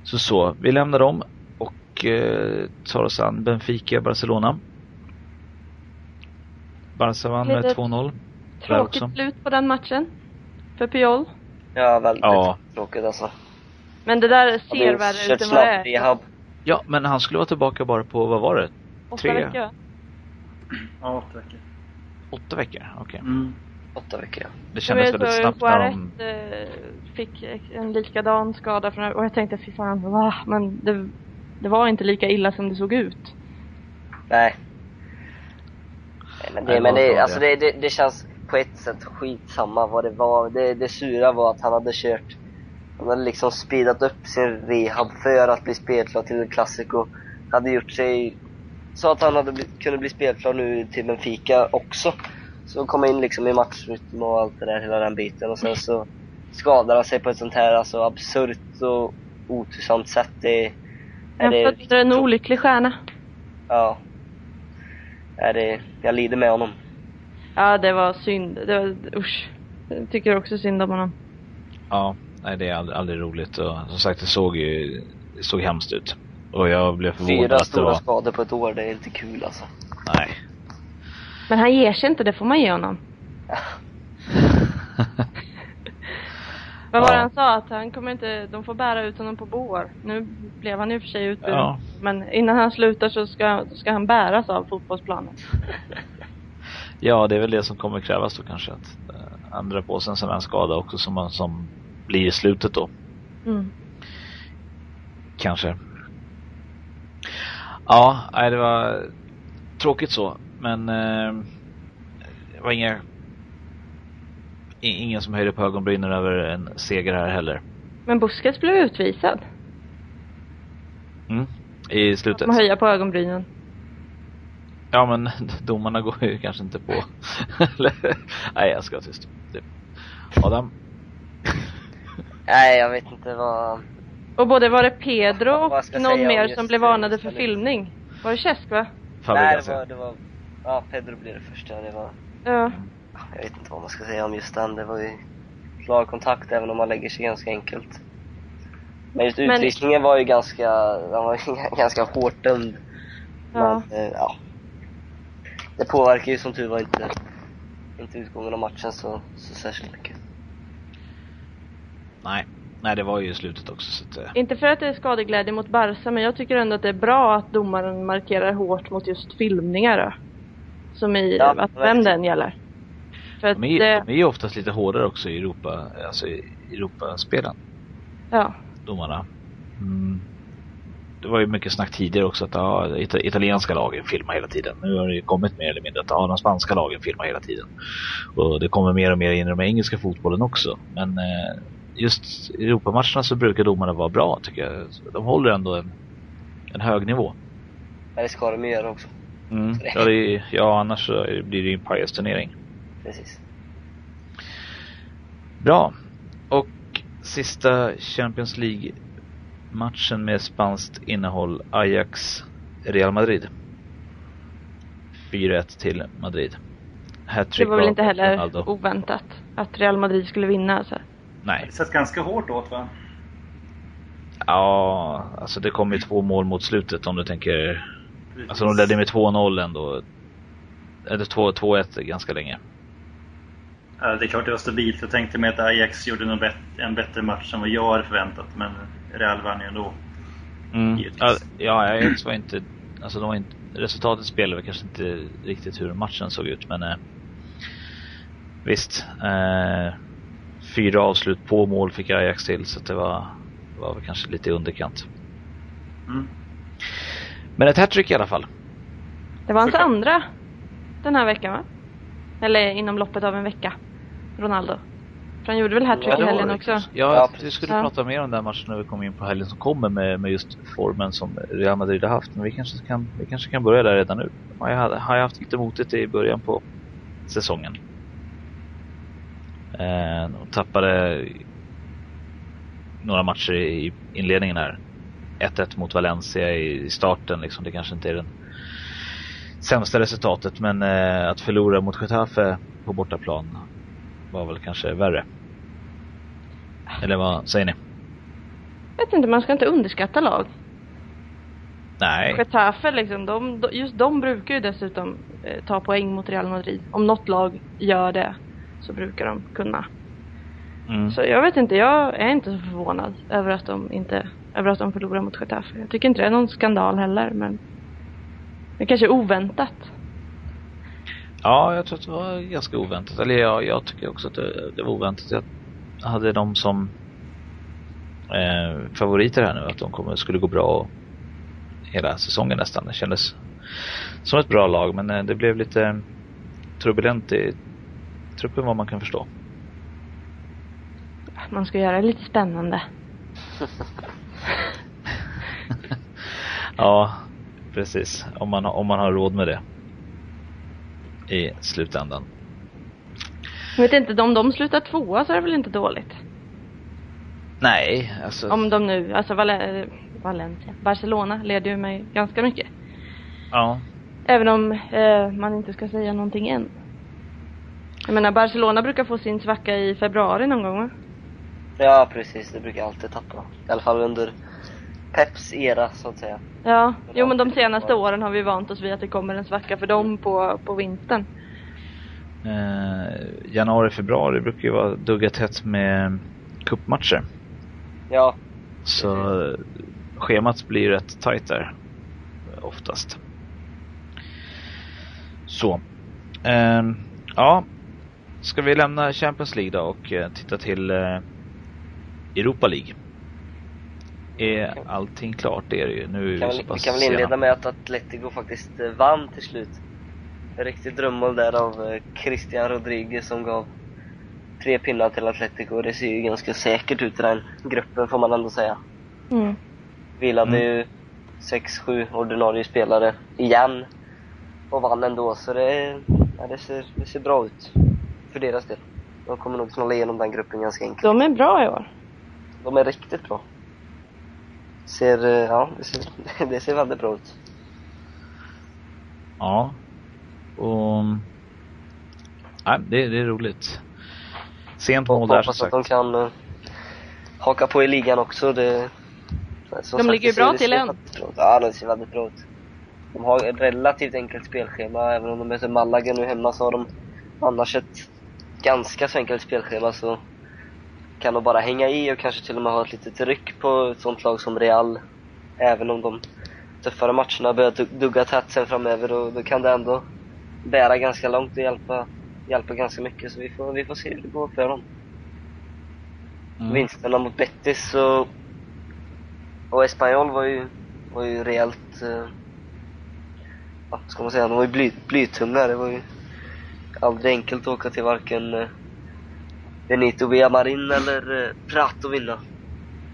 A: Så så, vi lämnar dem och eh, tar oss an Benfica, Barcelona. Barca vann med 2-0.
B: Tråkigt slut på den matchen. För Puyol.
C: Ja, väldigt ja. tråkigt alltså.
B: Men det där ser värre ut än vad det är.
A: Ja, men han skulle vara tillbaka bara på, vad var det?
B: Åtta Tre? veckor?
D: Ja, åtta veckor.
A: Åtta veckor? Okej. Okay.
C: Mm. Åtta veckor, ja.
A: Det kändes väldigt snabbt när de...
B: Eh, fick en likadan skada från, och jag tänkte fy fan, va? Men det, det var inte lika illa som det såg ut.
C: Nej. Nej men det, Nej, men det, alltså det, det, det känns på ett sätt skitsamma vad det var. Det, det sura var att han hade kört, han hade liksom speedat upp sin rehab för att bli spelklar till en Classico. Hade gjort sig, så att han hade bli, kunde bli spelklar nu till Benfica också. Så kom in liksom i matchrytm och allt det där, hela den biten. Och sen så skadade han sig på ett sånt här alltså absurt och otursamt sätt. Det,
B: är det, är en olycklig stjärna.
C: Ja. Är det, jag lider med honom.
B: Ja, det var synd. Det var, usch. Jag tycker också synd om honom.
A: Ja, nej det är aldrig, aldrig roligt och som sagt det såg ju, det såg hemskt ut. Och jag blev förvånad
C: Fyra
A: att
C: det var... Stora skador på ett år, det är inte kul alltså.
A: Nej.
B: Men han ger sig inte, det får man ge honom. Vad var det han sa? Att han kommer inte, de får bära ut honom på bår. Nu blev han i och för sig utburen. Ja. Men innan han slutar så ska, ska han bäras av fotbollsplanen.
A: Ja, det är väl det som kommer krävas då kanske. Att uh, andra på sig en sån här skada också som, man, som blir i slutet då.
B: Mm.
A: Kanske. Ja, nej, det var tråkigt så. Men uh, det var inga ingen som höjde på ögonbrynen över en seger här heller.
B: Men Busquets blev utvisad.
A: Mm, i slutet.
B: Man höja på ögonbrynen.
A: Ja men domarna går ju kanske inte på. Nej jag ska vara tyst. Adam?
C: Nej jag vet inte vad...
B: Och både var det Pedro och någon mer som blev varnade för filmning? Var det Cesc va?
C: Nej det var, det var, ja Pedro blev det första, det var...
B: Ja.
C: Jag vet inte vad man ska säga om just den, det var ju klar kontakt även om man lägger sig ganska enkelt. Men just utvisningen var ju ganska, den var ju ganska hårt dömd. Ja. Men, eh, ja det påverkar ju som tur var inte, inte utgången av matchen så, så särskilt mycket.
A: Nej, nej det var ju slutet också. Så att,
B: eh. Inte för att det är skadeglädje mot Barca men jag tycker ändå att det är bra att domaren markerar hårt mot just filmningar då. Som i ja, att vem den gäller.
A: För att de, är, det... de är ju oftast lite hårdare också i Europa, alltså i Europaspelen.
B: Ja.
A: Domarna. Mm det var ju mycket snack tidigare också att ja, italienska lagen filmar hela tiden. Nu har det ju kommit mer eller mindre att ja, de spanska lagen filmar hela tiden. Och det kommer mer och mer in i de engelska fotbollen också. Men eh, just i Europamatcherna så brukar domarna vara bra tycker jag. De håller ändå en, en hög nivå.
C: Ja, det ska de göra också.
A: Mm. Ja, det, ja, annars så blir det ju en pajasturnering.
C: Precis.
A: Bra. Och sista Champions League matchen med spanskt innehåll Ajax Real Madrid. 4-1 till Madrid.
B: det var väl inte heller Ronaldo. oväntat att Real Madrid skulle vinna alltså?
A: Nej.
D: Det sätts ganska hårt åt va?
A: Ja, alltså det kom ju två mål mot slutet om du tänker... Alltså de ledde med 2-0 ändå. Eller 2-1 ganska länge.
D: Ja, det är klart det var stabilt. Jag tänkte mig att Ajax gjorde bet en bättre match än vad jag hade förväntat. Men Real vann ju ändå.
A: Mm. Ja, ja, Ajax var inte... Alltså de var inte... Resultatet spelade kanske inte riktigt hur matchen såg ut men... Eh, visst. Eh, fyra avslut på mål fick Ajax till så det var, var väl kanske lite i underkant. Mm. Men ett hattrick i alla fall.
B: Det var hans andra den här veckan va? Eller inom loppet av en vecka. Ronaldo. För han gjorde väl hattrick ja, i helgen också? Ja,
A: ja vi skulle ja. prata mer om den matchen när vi kommer in på helgen som kommer med, med just formen som Real Madrid har haft. Men vi kanske kan, vi kanske kan börja där redan nu. De har ju haft lite motigt i början på säsongen. Eh, de tappade några matcher i inledningen här. 1-1 mot Valencia i starten liksom. Det kanske inte är den sämsta resultatet men eh, att förlora mot Getafe på bortaplan var väl kanske värre. Eller vad säger ni?
B: Jag vet inte, man ska inte underskatta lag.
A: Nej.
B: Getafe liksom, de, just de brukar ju dessutom eh, ta poäng mot Real Madrid. Om något lag gör det så brukar de kunna. Mm. Så jag vet inte, jag är inte så förvånad över att de inte, över att de förlorar mot Getafe. Jag tycker inte det är någon skandal heller, men det kanske är oväntat.
A: Ja, jag tror att det var ganska oväntat. Eller jag, jag tycker också att det, det var oväntat. Jag hade dem som eh, favoriter här nu, att de kommer, skulle gå bra hela säsongen nästan. Det kändes som ett bra lag, men eh, det blev lite turbulent i truppen vad man kan förstå.
B: Man ska göra det lite spännande.
A: ja, precis. Om man, om man har råd med det. I slutändan.
B: Jag vet inte, om de slutar tvåa så är det väl inte dåligt?
A: Nej, alltså.
B: Om de nu, alltså Val Valencia, Barcelona leder ju mig ganska mycket.
A: Ja.
B: Även om eh, man inte ska säga någonting än. Jag menar, Barcelona brukar få sin svacka i februari någon gång va?
C: Ja, precis. Det brukar alltid tappa. I alla fall under Peps era, så att säga.
B: Ja, jo men de senaste åren har vi vant oss vid att det kommer en svacka för dem på, på vintern.
A: Eh, januari, februari brukar ju vara dugga tätt med kuppmatcher.
C: Ja.
A: Så schemat blir rätt tajt där. Oftast. Så. Eh, ja, Ska vi lämna Champions League då och eh, titta till eh, Europa League? Är allting klart? Det är det ju. Nu
C: kan vi, vi kan väl inleda med att Atletico faktiskt eh, vann till slut. En riktig drömmål där av Christian Rodriguez som gav tre pinnar till Atletico. Det ser ju ganska säkert ut i den gruppen får man ändå säga.
B: Mm.
C: Vilade mm. ju 6-7 ordinarie spelare igen och vann ändå så det, ja, det, ser, det ser bra ut för deras del. De kommer nog knalla igenom den gruppen ganska enkelt.
B: De är bra i år.
C: De är riktigt bra. Ser, eh, ja, det ser, det ser väldigt bra ut.
A: Ja. Och... Nej, det, det är roligt. Sent mål där som sagt.
C: att de kan uh, haka på i ligan också. Det,
B: de ligger ju bra till än.
C: Ja, de ser väldigt bra ut. De har ett relativt enkelt spelschema. Även om de möter Malaga nu hemma så har de annars ett ganska så enkelt spelschema så kan de bara hänga i och kanske till och med ha ett litet ryck på ett sånt lag som Real. Även om de tuffare matcherna börjar dugga tätt sen framöver och då kan det ändå bära ganska långt och hjälpa, hjälpa ganska mycket. Så vi får, vi får se hur det går för dem. Mm. Vinsterna mot Betis och, och Espanyol var ju, var ju rejält, eh, vad ska man säga, de var ju bly, blytunga. Det var ju aldrig enkelt att åka till varken eh, Benito Villamarin eller Prat och vinna.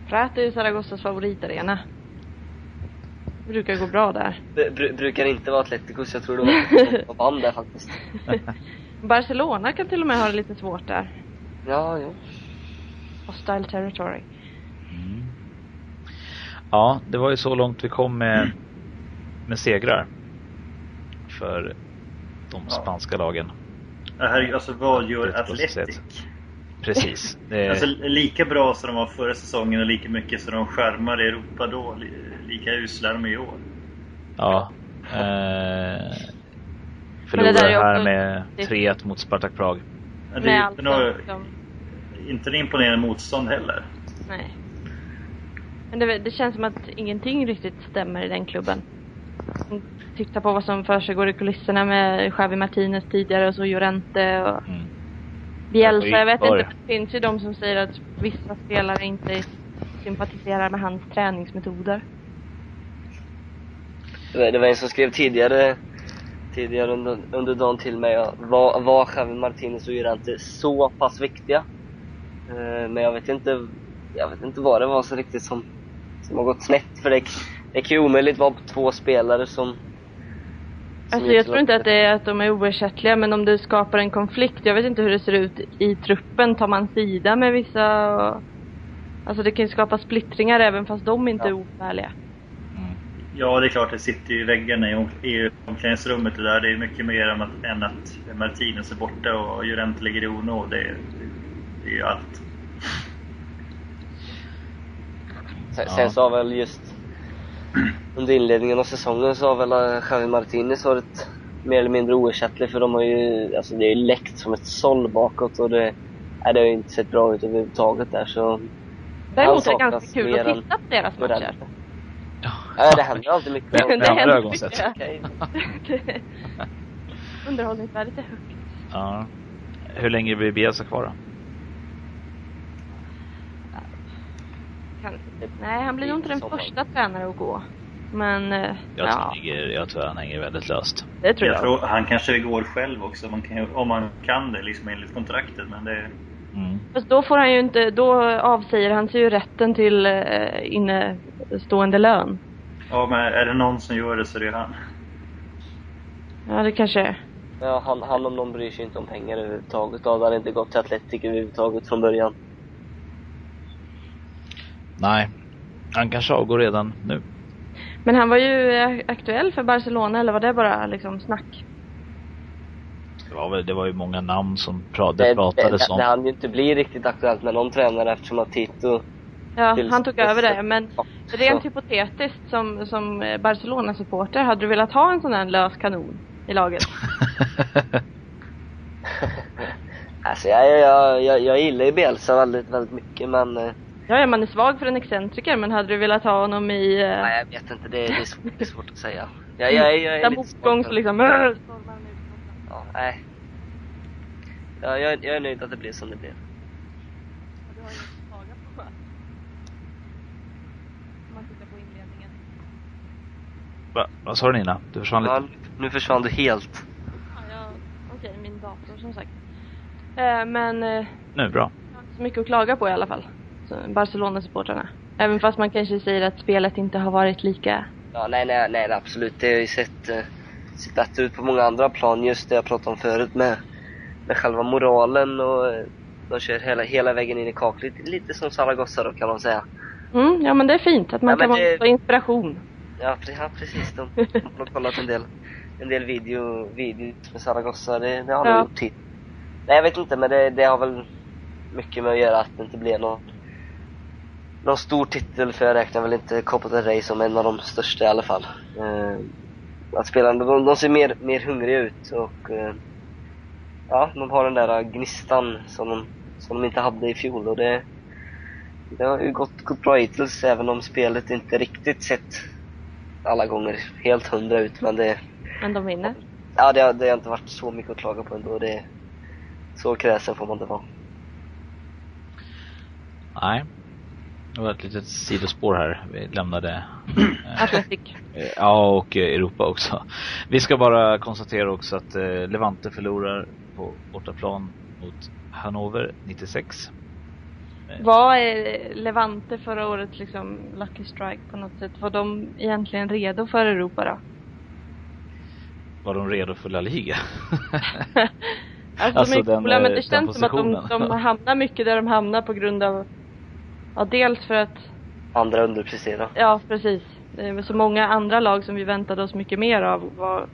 B: Prat är ju Zaragozzas favoritarena. Brukar gå bra där.
C: Br brukar inte vara Atleticos, jag tror det var på band där faktiskt.
B: Barcelona kan till och med ha det lite svårt där.
C: Ja, ja.
B: Hostile territory.
A: Mm. Ja, det var ju så långt vi kom med, med segrar. För de
D: Ja.
A: spanska lagen.
D: Det här, alltså vad gör Atletic?
A: Precis. Det,
D: Alltså lika bra som de var förra säsongen och lika mycket som de skärmade Europa då. li- Lika usla är de i år.
A: ja. Eh,
B: det
A: förlorade
B: där är
A: här
B: också-
A: med
B: det-
A: 3-1 mot Spartak Prag.
D: Men Det är inte, något, inte en imponerande motstånd heller.
B: nej. Men det, det känns som att ingenting riktigt stämmer i den klubben. Titta på vad som försiggår i kulisserna med Javi Martinez tidigare och så Llorente och
A: Mm.
B: Bielsa.
A: Ja,
B: Jag vet inte,
A: det?
B: finns ju de som säger att vissa spelare inte sympatiserar med hans träningsmetoder.
C: Det var- en som skrev tidigare, tidigare under, under dagen till mig, var, var Javi Martinez och Llorente så pass viktiga? Eh, men jag vet inte, jag vet inte vad det var så riktigt som, som har gått snett. För det, det kan ju omöjligt vara två spelare som...
B: Alltså jag tror inte att det är att de är oersättliga men om det skapar en konflikt. Jag vet inte hur det ser ut i truppen. Tar man sida med vissa? Och... Alltså det kan ju skapa splittringar även fast de inte är
C: Ja.
B: oärliga.
A: Mm.
D: Ja, det är klart, det sitter ju i väggarna i om- i omklädningsrummet det där. Det är mycket mer än att, än att Martinez är borta och Llorente ligger i onåd. Det, är- det är ju allt.
C: Sen,
A: Ja.
C: sen så har väl just under inledningen av säsongen så har väl eh, Javi Martinez varit mer eller mindre oersättlig för de har ju, alltså det är ju läckt som ett såll bakåt och det, nej, det har ju inte sett bra ut överhuvudtaget där så...
B: Däremot är det ganska kul att titta på deras matcher.
C: Ja, det händer alltid mycket.
B: Det
A: andra
B: händer
A: ögon
B: mycket. Det- Underhållningsvärdet är högt.
A: Ja. Hur länge blir Bielsa kvar då?
B: Kan, nej, han blir nog inte den
C: Sommar.
B: första tränare att gå. Men, eh,
A: Jag,
B: ja,
A: tror, han hänger, jag tror han hänger väldigt löst.
B: det tror
D: Jag
B: jag.
D: tror, han kanske går själv också, man kan, om man kan det liksom enligt kontraktet. Men det,
A: Mm.
B: Fast då får han ju inte, då avsäger han sig ju rätten till eh, innestående lön.
D: ja, men är det någon som gör det så är det ju han.
B: Ja, det kanske är.
C: Ja, han, han om någon bryr sig inte om pengar överhuvudtaget. Då hade han inte gått till Atletic överhuvudtaget från början.
A: Nej. Han kanske avgår redan nu.
B: Men han var ju eh, aktuell för Barcelona eller var det bara liksom snack?
A: Det var, väl, det var ju många namn som pra, det,
C: Det, det,
A: pratades
C: det,
A: om.
C: det hann ju inte bli riktigt aktuellt med någon tränare eftersom att Tito...
B: Ja, han tog över det. Men rent
C: så.
B: hypotetiskt som, som eh, Barcelona-supporter, hade du velat ha en sån här lös kanon i laget?
C: Alltså jag, jag, jag, jag gillar ju Bielsa väldigt, väldigt mycket men...
B: Ja, ja, man är svag för en excentriker, men hade du velat ha honom i... Eh,
C: Nej, jag vet inte. Det, det, är, svårt, det är svårt att säga. Jag, jag, jag, jag är lite
B: motgång
C: svag
B: så
C: för-
B: liksom... Ut.
C: Ja, nej. Ja, jag, jag är nöjd att det blev som det blev.
B: Ja.
A: Va, vad sa du Nina? Du försvann
C: Ja,
A: lite.
C: nu försvann du helt.
B: Ja, ja, okej, min dator som sagt. Eh, men eh,
A: Nu, bra.
B: jag har inte så mycket att klaga på i alla fall. Barcelona-supportrarna. Även fast man kanske säger att spelet inte har varit lika...
C: Ja, nej, nej, nej, absolut. Det har ju sett, eh, sett bättre ut på många andra plan. Just det jag pratade om förut med, med själva moralen och eh, de kör hela, hela vägen in i kaklet. Lite som Zaragoza då kan man säga.
B: Mm, ja men det är fint att man
C: Ja,
B: kan
C: det-
B: få inspiration.
C: Ja, pre- ja precis. De, de har kollat en del, en del video, videos med Zaragoza. Det, det har de
B: Ja.
C: gjort tid. Nej, jag vet inte, men det, det har väl mycket med att göra att det inte blev någon, någon stor titel. För jag räknar väl inte Copa del Rey som en av de största i alla fall. Eh, att spelarna, de, de ser mer, mer hungriga ut och eh, ja, de har den där gnistan som de, som de inte hade i fjol. Och det, det har ju gått, gått bra hittills, även om spelet inte riktigt sett alla gånger helt hundra ut. Men det,
B: Men de vinner.
C: ja, det, har, det har inte varit så mycket att klaga på ändå. Det, så kräsen får man inte vara.
A: Nej. Det var ett litet sidospår här. Vi lämnade eh,
B: Atletic.
A: Eh, Ja, och eh, Europa också. Vi ska bara konstatera också att eh, Levante förlorar på bortaplan mot Hannover 96.
B: Var eh, Levante förra året liksom Lucky Strike på något sätt? Var de egentligen redo för Europa då?
A: Var de redo för La Liga?
B: Alltså,
A: Alltså,
B: de är
A: den,
B: men det
A: den
B: känns som att de,
A: positionen.
B: de hamnar mycket där de hamnar på grund av Ja, dels för att
C: Andra underpresterar.
B: Ja, precis. Det var så många andra lag som vi väntade oss mycket mer av var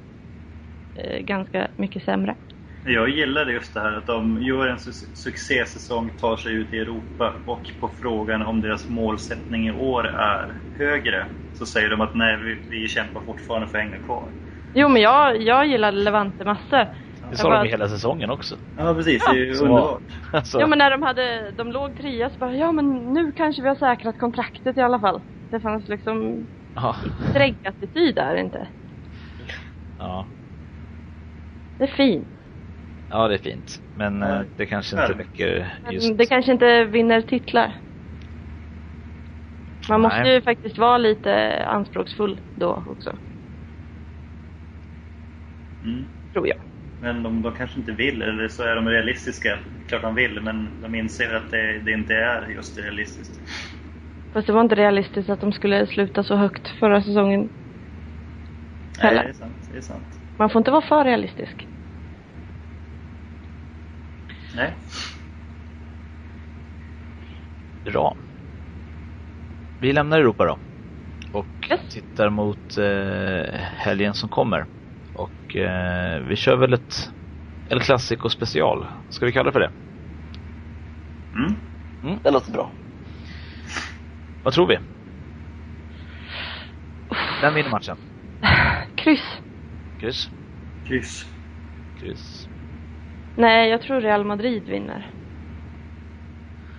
B: eh, ganska mycket sämre.
D: Jag gillar just det här att de gör en su succésäsong, tar sig ut i Europa och på frågan om deras målsättning i år är högre så säger de att nej, vi, vi kämpar fortfarande för att hänga kvar.
B: Jo, men jag, jag gillade Levante massor.
A: Det sa de ju hela säsongen också.
D: Ja, precis. Det är ju underbart.
A: Alltså,
B: Jo, men när de hade, de låg trea så bara, ja men nu kanske vi har säkrat kontraktet i alla fall. Det fanns liksom
A: ja.
B: dräggattityd där inte.
A: Ja.
B: Det är fint.
A: ja, det är fint. Men eh,
D: Nej.
A: det kanske inte
D: Nej.
A: räcker
B: Men
A: just...
B: det kanske inte vinner titlar. Man måste
A: Nej.
B: ju faktiskt vara lite anspråksfull då också,
D: Mm.
B: tror jag.
D: Men de, de kanske inte vill, eller så är de realistiska. Klart de vill, men de inser att det, det inte är just realistiskt.
B: Fast det var inte realistiskt att de skulle sluta så högt förra säsongen.
D: Nej,
B: Heller.
D: det är sant. Det är sant.
B: Man får inte vara för realistisk.
D: Nej.
A: Bra. Vi lämnar Europa då. Och
B: Yes.
A: tittar mot eh, helgen som kommer. Och eh, vi kör väl ett El Clasico special. Ska vi kalla det för det?
D: Mm.
C: Det låter bra.
A: Vad tror vi? Vem vinner matchen?
B: Kryss.
A: Kryss?
D: Kryss.
A: Kryss.
B: Nej, jag tror Real Madrid vinner.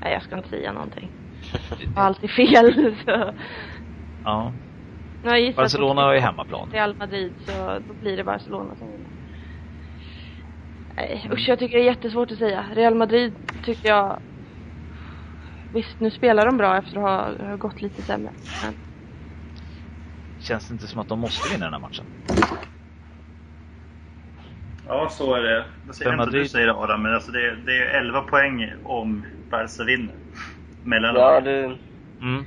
B: Nej, jag ska inte säga någonting. Jag har alltid fel, så...
A: Ja.
B: På
A: Barcelona ju hemmaplan.
B: Real Madrid, så då blir det Barcelona som vinner. Nej, usch jag tycker det är jättesvårt att säga. Real Madrid tycker jag... Visst, nu spelar de bra efter att ha, ha gått lite sämre. Men
A: Känns det inte som att de måste vinna den här matchen?
D: Ja, så är det. Jag säger inte att du
A: Madrid-
D: säger det Adam, men alltså det, det är 11 poäng om Barca vinner. Mellan
C: Ja, du,
A: Mm.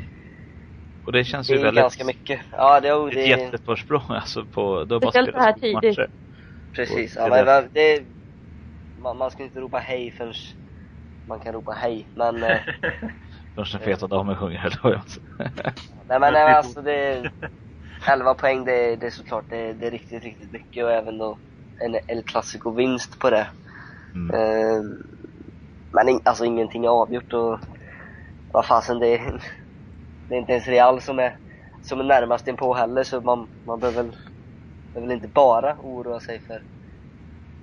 A: Och det känns
C: det
A: ju
C: är
A: väldigt...
C: ganska mycket. Ja, det,
A: Ett
C: det är
A: jätteförsprång alltså på... Det har bara
B: Speciellt så här tidigt.
A: matcher.
C: precis.
A: Och
C: Ja,
A: det
C: men det, man, man ska inte ropa hej förrän man kan ropa hej. Men, eh,
A: Förrän den feta damen sjunger, eller vad jag
C: nej men nej, alltså det är 11 poäng, det, är- det är såklart det, det är riktigt, riktigt mycket och även då en El Clasico-vinst på det.
A: mm.
C: Eh, men in, alltså ingenting är avgjort och vad fasen det är, det är inte ens Real som är, som är närmast inpå heller så man, man behöver väl, behöver väl inte bara oroa sig för,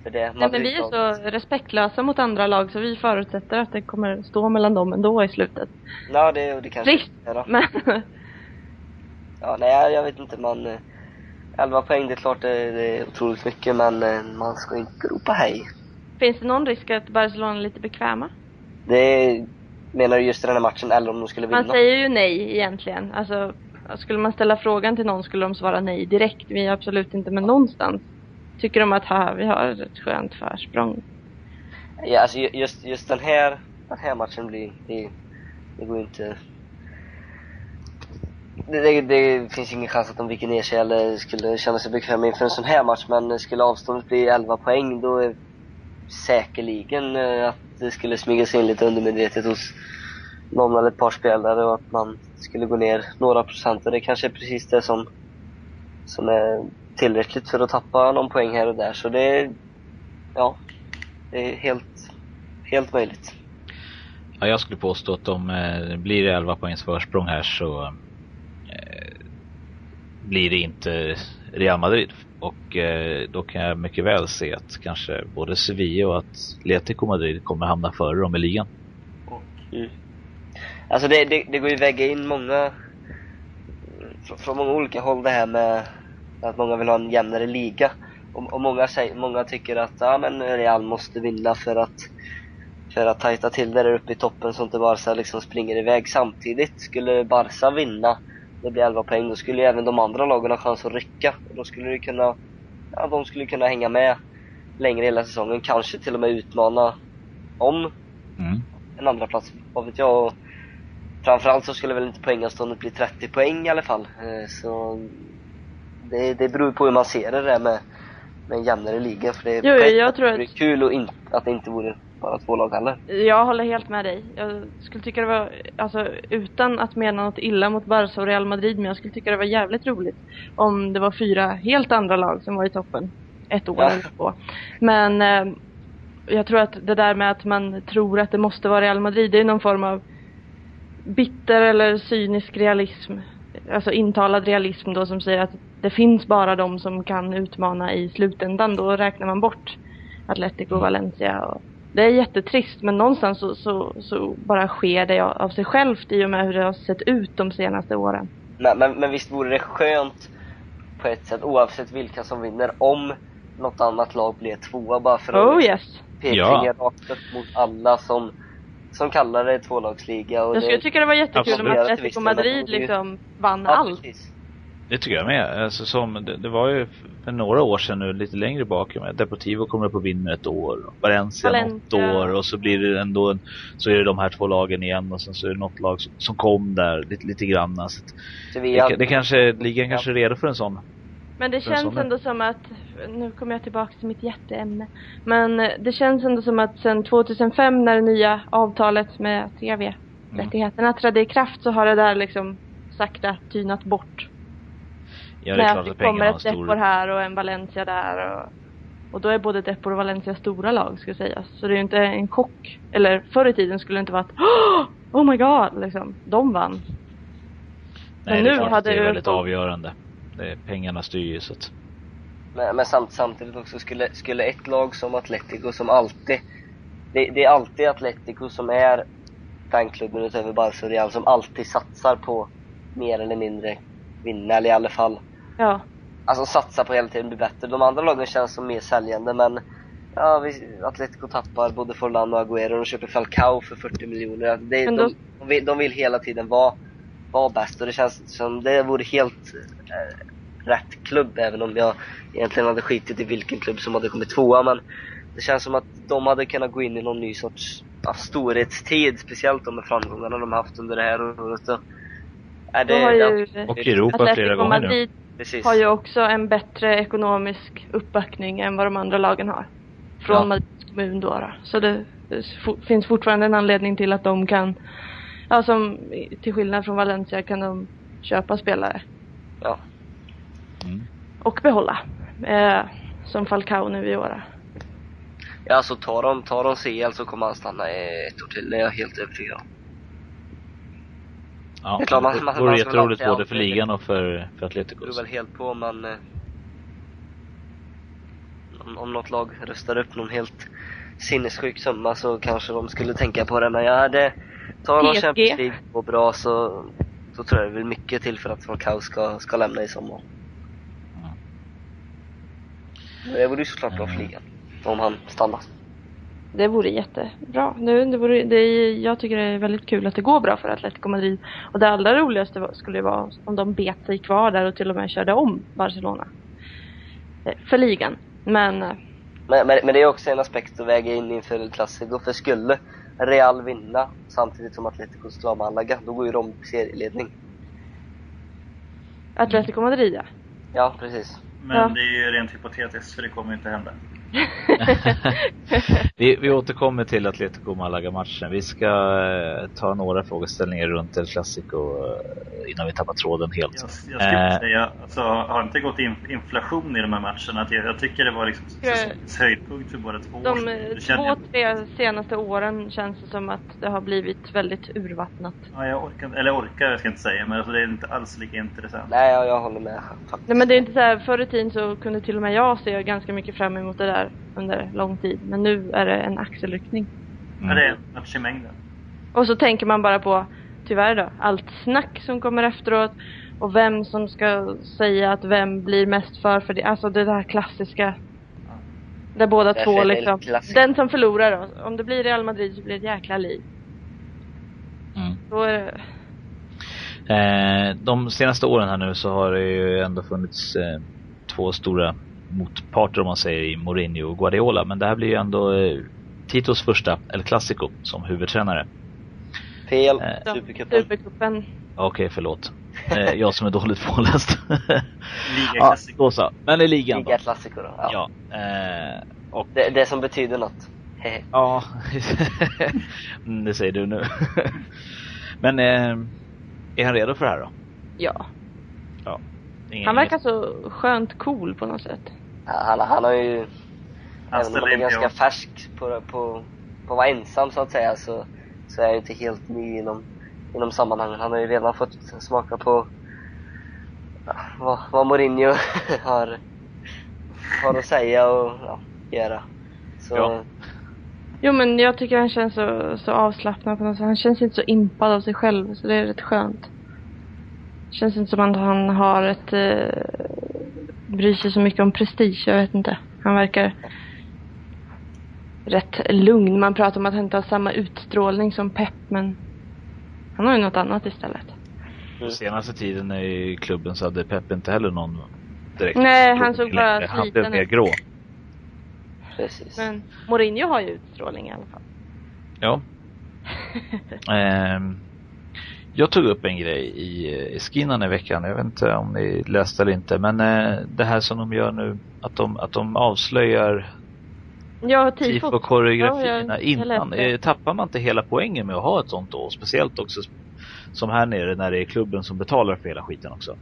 C: för det.
B: Nej men vi är så respektlösa mot andra lag så vi förutsätter att det kommer stå mellan dem ändå i slutet.
C: Ja det, det kanske
B: Trist.
C: är då.
B: Men
C: Ja, nej jag, vet inte man eh, 11 poäng det är klart det, det är otroligt mycket men eh, man ska inte ropa hej.
B: finns det någon risk att Barcelona är lite bekväma?
C: Det menar du just den här matchen eller om de skulle vinna?
B: Man säger ju nej egentligen. Alltså, skulle man ställa frågan till någon skulle de svara nej direkt. Vi är absolut inte med någonstans. Tycker de att ha, vi har ett skönt försprång.
C: Ja, alltså ju- just, just den här, den här matchen blir, det, det går inte det, det, det finns ingen chans att de viker ner sig eller skulle känna sig bekväma inför en sån här match men skulle avståndet bli 11 poäng då är säkerligen eh, att det skulle smyga sig in lite undermedvetet hos någon eller ett par spelare och att man skulle gå ner några procent och det kanske är precis det som som är tillräckligt för att tappa någon poäng här och där så det är, ja, det är helt, helt möjligt.
A: Ja, jag skulle påstå att om eh, blir det 11 poängs försprång här så eh, blir det inte Real Madrid. Och eh, då kan jag mycket väl se att kanske både Sevilla och Atletico Madrid kommer hamna före dem i ligan.
C: Mm. Alltså det, det, det går ju väga in många, från, från många olika håll det här med att många vill ha en jämnare liga. Och, och många, säger, många tycker att ja, men Real måste vinna för att för att tajta till det där uppe i toppen så inte Barca liksom springer iväg. Samtidigt, skulle Barca vinna, det blir 11 poäng, då skulle ju även de andra lagen ha chans att rycka. Och då skulle det kunna, ja de skulle kunna hänga med längre hela säsongen, kanske till och med utmana om
A: Mm.
C: en andra plats vad vet jag. Och framförallt så skulle väl inte poängavståndet bli 30 poäng i alla fall. Eh, Så det, det beror på hur man ser det där med, med en jämnare liga. För det är
B: Jo, jag tror att-
C: det kul och in, att det inte vore bara två lag heller.
B: Jag håller helt med dig. Jag skulle tycka det var, alltså utan att mena något illa mot Barca och Real Madrid, men jag skulle tycka det var jävligt roligt om det var fyra helt andra lag som var i toppen. ett år
C: Ja.
B: eller två. Men eh, jag tror att det där med att man tror att det måste vara Real Madrid, det är någon form av bitter eller cynisk realism. Alltså intalad realism då som säger att det finns bara de som kan utmana i slutändan. Då räknar man bort Atletico och Valencia. Och det är jättetrist men någonstans så, så, så bara sker det av sig självt i och med hur det har sett ut de senaste åren.
C: Men, men, men visst vore det skönt på ett sätt oavsett vilka som vinner om något annat lag blir tvåa bara för att
B: Oh yes!
C: pekfingrar
A: Ja.
C: rakt upp mot alla som, som kallar det tvålagsliga. Och
B: Jag skulle
C: det,
B: tycka det var jättekul om Atletico Madrid liksom vann
C: ja,
B: allt.
C: precis.
A: Det tycker jag med. Alltså, som, det, det var ju för några år sedan nu, lite längre bak, med Deportivo kommer upp och vinner ett år. Valencia, något år och så blir det ändå en, så är det de här två lagen igen och sen så är det något lag som, som kom där lite, lite grann. Så att
C: Sevilla,
A: det, det kanske, ligan kanske är redo för en sån.
B: Men det känns ändå som att, nu kommer jag tillbaka till mitt hjärteämne. Men det känns ändå som att sedan 2005 när det nya avtalet med TV-rättigheterna trädde i kraft så har det där liksom sakta tynat bort.
A: Ja, det är klart
B: det
A: att
B: kommer ett Depor
A: stor...
B: här och en Valencia där och, och då är både Depor och Valencia stora lag ska sägas. Så det är ju inte en chock. Eller förr i tiden skulle det inte vara att Oh my god liksom. De vann.
A: Nej,
B: men
A: det är
B: nu
A: klart
B: hade
A: det är
B: ju-
A: väldigt avgörande. Det är, pengarna styr ju så att...
C: Men, men samt, samtidigt också skulle, skulle ett lag som Atletico som alltid det, det är alltid Atletico som är fanklubben utöver Barca och Real som alltid satsar på mer eller mindre vinna eller i alla fall
B: Ja.
C: Alltså satsar på hela tiden bli bättre. De andra lagen känns som mer säljande men Ja, vi, Atletico tappar både Forlan och Agüero och köper Falcao för 40 miljoner. Det,
B: då-
C: de, de, vill, de vill hela tiden vara, vara bäst och det känns som det vore helt eh, rätt klubb även om jag egentligen hade skitit i vilken klubb som hade kommit tvåa men det känns som att de hade kunnat gå in i någon ny sorts ja, storhetstid, speciellt de med framgångarna de har haft under det här året. Så, är det,
B: har
C: ja,
B: ju
A: Och Europa flera gånger nu.
C: Precis.
B: har ju också en bättre ekonomisk uppbackning än vad de andra lagen har. Från
C: Ja.
B: Madrids kommun då, då. Så det, finns fortfarande en anledning till att de kan, ja som till skillnad från Valencia kan de köpa spelare.
C: Ja.
A: Mm.
B: Och behålla. Eh, som Falcao nu i år.
C: Ja, alltså tar de, tar de CL så kommer han stanna ett år till, det är jag helt övertygad om.
A: Ja,
C: Det är klart, man-
A: det
C: man-
A: vore
C: man
A: jätteroligt både för ligan och för, för
C: Det
A: Atletico.
C: beror väl helt på men eh, om, om något lag röstar upp någon helt sinnessjuk summa så kanske de skulle tänka på det men ja, det tar de. Champions League och bra så då tror jag det väl mycket till för att Falcao ska, ska lämna i sommar. Det vore ju såklart bra för
A: Mm.
C: ligan om han stannar.
B: Det vore jättebra. Nu, det vore, det är, jag tycker det är väldigt kul att det går bra för Atletico Madrid. Och det allra roligaste skulle vara om de bet sig kvar där och till och med körde om Barcelona. Eh, För ligan. Men eh,
C: Men, men, men det är också en aspekt att väga in inför El Clasico för skulle Real vinna samtidigt som Atletico slår Malaga då går ju de i serieledning.
B: Atletico Madrid ja.
C: Ja, precis.
D: Men
B: Ja.
D: det är ju rent hypotetiskt för det kommer ju inte hända.
A: vi, vi återkommer till Atletico Malaga-matchen. Vi ska eh, ta några frågeställningar runt El Clasico eh, innan vi tappar tråden helt.
D: Jag, jag skulle
A: Eh,
D: säga, alltså, har det inte gått in, inflation i de här matcherna? Att jag, jag tycker det var liksom
B: Jag-
D: höjdpunkt för båda två.
B: De eh, två,
D: jag-
B: tre senaste åren känns det som att det har blivit väldigt urvattnat.
D: Ja, jag orkar, eller orkar jag ska inte säga, men alltså, det är inte alls lika intressant.
C: Nej, jag, jag håller med faktiskt.
B: Nej men det är inte så här, förr i tiden så kunde till och med jag se ganska mycket fram emot det där under lång tid. Men nu är det en axelryckning.
D: Ja, det är en match i mängden.
B: Och så tänker man bara på, tyvärr då, allt snack som kommer efteråt. Och vem som ska säga att vem blir mest för för det. Alltså det där klassiska. Där båda
C: Det
B: två liksom.
C: klassiskt.
B: Den som förlorar då. Om det blir Real Madrid så blir det ett jäkla liv.
A: Mm.
B: Då är det,
A: Eh, de senaste åren här nu så har det ju ändå funnits eh, två stora motparter om man säger i Mourinho och Guardiola. Men det här blir ju ändå eh, Titos första El Clasico som huvudtränare.
C: Fel,
A: Eh,
C: Supercupen.
B: Supercupen.
A: Okej, förlåt. Eh, jag som är dåligt påläst. ja,
D: Ligaklassiker.
A: då så. Men i ligan då.
C: Liga Clasico då. Ja.
A: Ja. Eh, och
C: Det, det som betyder något.
A: Ja, Mm, det säger du nu. Men eh, är han redo för det här då?
B: Ja.
A: Ja. Ingen,
B: Han verkar så skönt cool på något sätt.
C: Han, han har ju,
D: Han
C: även om han är ganska
D: ja.
C: färsk på, på, på att vara ensam så att säga, så, så är ju inte helt ny inom, inom sammanhangen. Han har ju redan fått smaka på ja, vad, vad Mourinho har, har att säga och ja, göra. Så,
A: Ja.
B: Jo men jag tycker han känns så, så avslappnad på något sätt. Han känns inte så impad av sig själv så det är rätt skönt. Känns inte som att han har ett... Eh, bryr sig så mycket om prestige, jag vet inte. Han verkar rätt lugn. Man pratar om att han inte har samma utstrålning som Pep men han har ju något annat istället.
C: Mm.
A: Senaste tiden i klubben så hade Pep inte heller någon direkt
B: Nej, han såg bara
A: längre. Han blev
B: sliten
A: mer grå.
C: precis.
B: Men Mourinho har ju utstrålning i alla fall.
A: Ja. Ehm, jag tog upp en grej i, i Skinnan i veckan. Jag vet inte om ni läste eller inte. Men eh, det här som de gör nu. Att de, att de avslöjar
B: Ja, tifot.
A: tifo-koreografierna
B: Ja, jag- jag
A: innan. Eh, tappar man inte hela poängen med att ha ett sånt då? Speciellt också som här nere när det är klubben som betalar för hela skiten också.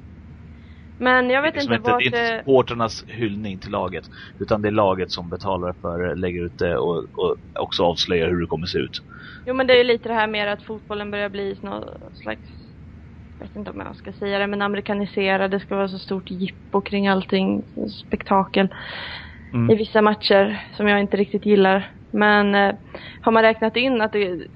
B: Men jag vet
A: Liksom
B: inte
A: inte,
B: vart
A: det är inte
B: det...
A: supporternas hyllning till laget. Utan det är laget som betalar för, lägger ut det och, och också avslöjar hur det kommer se ut.
B: Jo men det är ju lite det här med att fotbollen börjar bli någon slags, jag vet inte om jag ska säga det, men amerikaniserad. Det ska vara så stort jippo kring allting, spektakel
A: Mm.
B: i vissa matcher som jag inte riktigt gillar. Men eh, har man räknat in att det,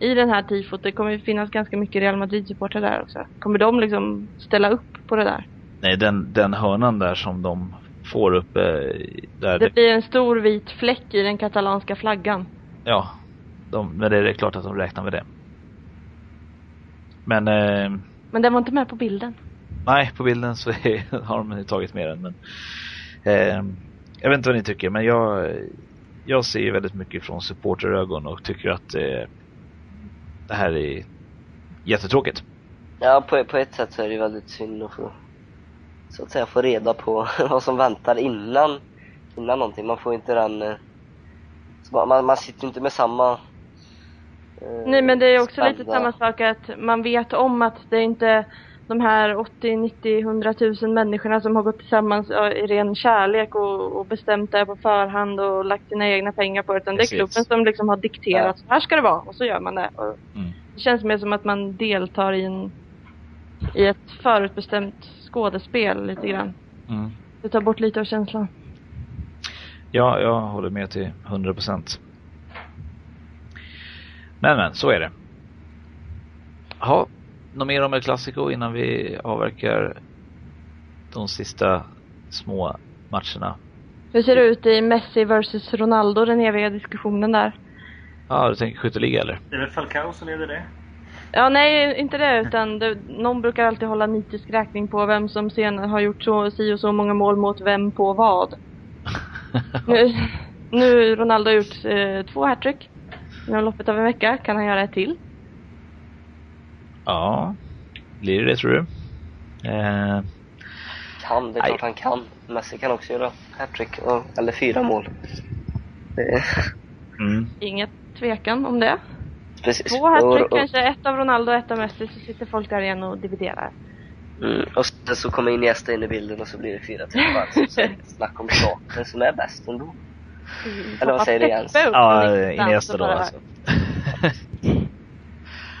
B: i den här tifot, det kommer ju finnas ganska mycket Real Madrid-supportrar där också. Kommer de liksom ställa upp på det där?
A: Nej, den, den hörnan där som de får upp eh, där
B: Det blir en stor vit fläck i den katalanska flaggan.
A: Ja, de, men det är klart att de räknar med det. Men eh,
B: Men den var inte med på bilden.
A: nej, på bilden så är, har de tagit med den. Men, eh, jag vet inte vad ni tycker, men jag, jag ser ju väldigt mycket från supporterögon och tycker att eh, det här är jättetråkigt.
C: Ja, på, på ett sätt så är det väldigt synd att få, så att säga, få reda på vad som väntar innan, innan någonting. Man får inte den, eh, man- man, man sitter ju inte med samma eh,
B: Nej men det är också lite
C: spända-
B: samma sak att man vet om att det är inte de här 80, 90, 100 000 människorna som har gått tillsammans ja, i ren kärlek och, och bestämt det på förhand och lagt sina egna pengar på det. Utan det är
A: Precis.
B: klubben som liksom har dikterat, så här ska det vara och så gör man det. Och
A: Mm.
B: det känns mer som att man deltar i, en, i ett förutbestämt skådespel lite grann.
A: Mm.
B: Det tar bort lite av känslan.
A: Ja, jag håller med till 100 procent. Men men, så är det. Ja, något mer om El Clasico innan vi avverkar de sista små matcherna?
B: Hur ser det ut i Messi vs Ronaldo, den eviga diskussionen där?
A: Ja, du tänker skytteliga eller?
D: Det är väl Falcao som leder det?
B: Ja, nej, inte det, utan det, någon brukar alltid hålla nitisk räkning på vem som sen har gjort så, si och så många mål mot vem på vad. Nu, nu Ronaldo har gjort eh, två hattrick inom loppet av en vecka. Kan han göra ett till?
A: ja, blir det det tror du? Eh,
C: Kan, det är klart han kan. Messi kan också göra hattrick, eller fyra mål.
A: Mm.
B: Inget tvekan om det.
C: Precis.
B: Två hattrick,
C: Och- och-
B: kanske ett av Ronaldo och ett av Messi, så sitter folk där igen och dividerar.
C: Mm, och sen så kommer Iniesta in i bilden och så blir det fyra till. Så snack om staten som är bäst ändå. Eller vad säger du, Jens?
A: Ja, Iniesta då alltså.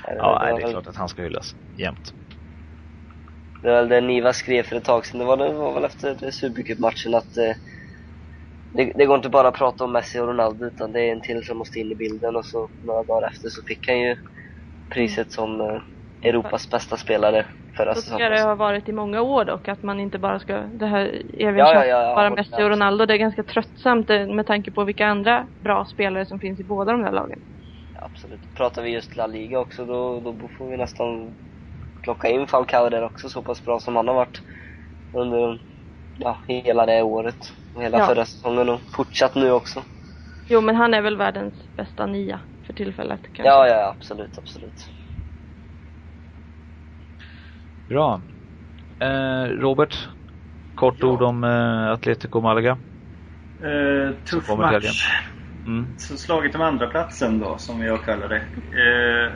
A: Ja,
C: det,
A: det är klart att han ska hyllas. Jämt.
C: Det var väl det Niva skrev för ett tag sedan. Det var, det var väl efter Supercup-matchen att eh, det, det går inte bara att prata om Messi och Ronaldo utan det är en till som måste in i bilden och så några dagar efter så fick han ju priset som eh, Europas bästa spelare förra
B: Så
C: säsongen.
B: det ha varit i många år dock, att man inte bara ska, det här eviga
C: Ja, ja, ja,
B: bara Messi och Ronaldo, det är ganska tröttsamt eh, med tanke på vilka andra bra spelare som finns i båda de där lagen.
C: Absolut. Pratar vi just La Liga också då, då får vi nästan plocka in Falcao där också så pass bra som han har varit under ja, hela det året. Och hela
B: Ja.
C: förra säsongen och fortsatt nu också.
B: Jo men han är väl världens bästa nia för tillfället kanske.
C: Ja, ja, absolut, absolut.
A: Bra. Eh, Robert, kort
D: Ja.
A: ord om eh, Atletico Malaga.
D: Eh, tuff match.
A: Mm.
D: Så slaget om andra platsen då, som jag kallar det. Eh,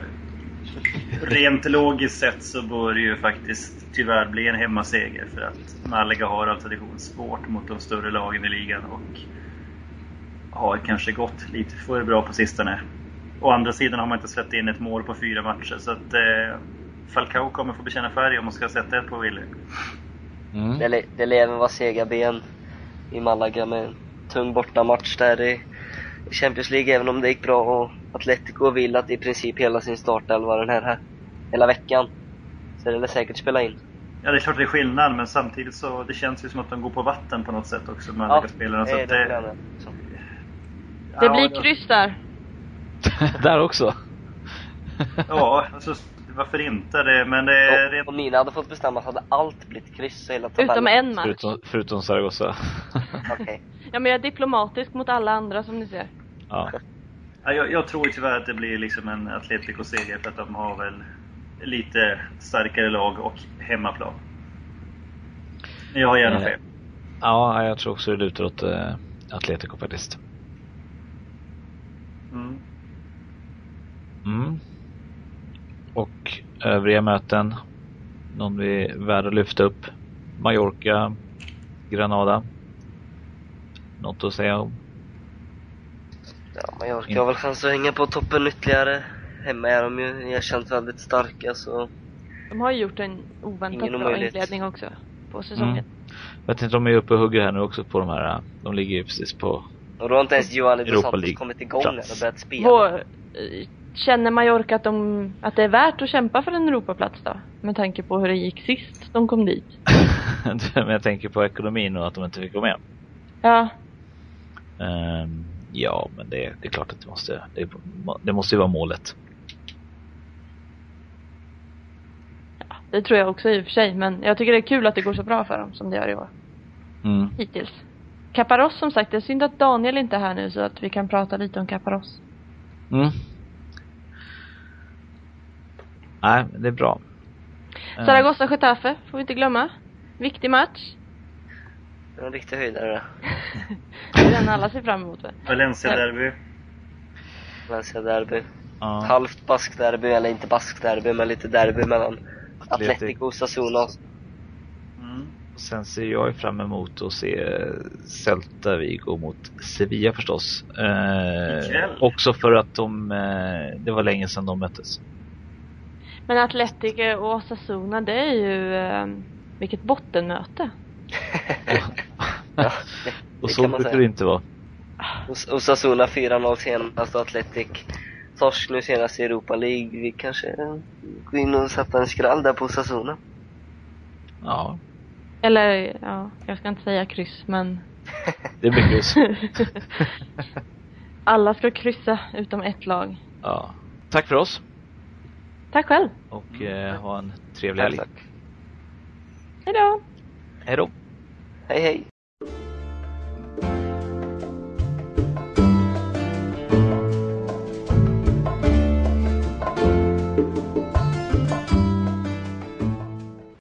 D: rent logiskt sett så bör det ju faktiskt tyvärr bli en hemmaseger för att Malaga har av tradition svårt mot de större lagen i ligan och har kanske gått lite för bra på sistone. Å andra sidan har man inte släppt in ett mål på fyra matcher så att eh, Falcao kommer få bekänna färg om man ska sätta ett på Willy.
C: Mm. Det, det lär även vara sega ben i Malaga med en tung bortamatch där i Champions League även om det gick bra och Atletico vill att i princip hela sin startelva den här, här hela veckan. Så det lär säkert spela in.
D: Ja, det är klart det är skillnad, men samtidigt så det känns ju som att de går på vatten på något sätt också, de ja, spelarna. Så det, det, det, så.
B: det blir kryss där.
A: där också?
D: ja, alltså varför inte det, men det är...
C: Om, om Nina hade fått bestämma så hade allt blivit kryss hela tabellen.
B: Utom en match.
A: Förutom, förutom Zaragoza.
C: Okay.
B: Ja men jag är diplomatisk mot alla andra som ni ser.
A: Ja.
D: ja jag, jag tror tyvärr att det blir liksom en Atletico-seger för att de har väl lite starkare lag och hemmaplan. Men jag har gärna fel.
A: Ja, jag tror också det lutar åt äh, Atletico faktiskt.
D: Mm.
A: Mm. Och övriga möten. Någon vi är värd att lyfta upp. Mallorca, Granada. Något att säga om?
C: Ja, Mallorca har väl chans att hänga på toppen ytterligare. Hemma är de ju erkänt väldigt starka så...
B: De har ju gjort en oväntat bra inledning också på säsongen. Mm.
A: Jag tänkte de är uppe och hugger här nu också på de här, de ligger ju precis på
C: Och då har inte ens Giovanni Dos Santos kommit igång än och börjat spela.
B: Vår, känner Mallorca att, de, att det är värt att kämpa för en Europaplats då? Med tanke på hur det gick sist de kom dit.
A: Men jag tänker på ekonomin och att de inte fick vara med.
B: Ja.
A: Um, ja, men det, det, är klart att det måste, det, det måste ju vara målet.
B: Ja, det tror jag också i och för sig, men jag tycker det är kul att det går så bra för dem som det gör i år.
A: Mm.
B: Hittills. Caparos som sagt, det är synd att Daniel inte är här nu så att vi kan prata lite om Caparos.
A: Mm. Nej, det är bra.
B: Zaragoza Getafe får vi inte glömma. Viktig match.
C: En riktig höjdare.
B: det är den alla ser fram emot.
D: Valencia-derby.
C: Valencia-derby. Ja. Halvt baskderby, eller inte baskderby, men lite derby mellan Atletico Sassuna.
A: Mm. Sen ser jag fram emot att se Celta Vigo mot Sevilla förstås. Eh, också för att de, eh, det var länge sedan de möttes.
B: Men Atletico och Osasuna, det är ju eh, vilket bottenmöte.
C: ja,
A: och så brukar det inte vara.
C: Osasuna 4-0 senast och Atletic torsk nu senast i Europa League. Vi kanske går in och sätter en skrall där på Osasuna.
A: Ja.
B: Eller, ja, jag ska inte säga kryss men...
A: det blir kryss.
B: Alla ska kryssa utom ett lag.
A: Ja. Tack för oss.
B: Tack själv.
A: Och eh, ha en trevlig helg.
B: Hej då.
A: Hej då.
C: Hej hej.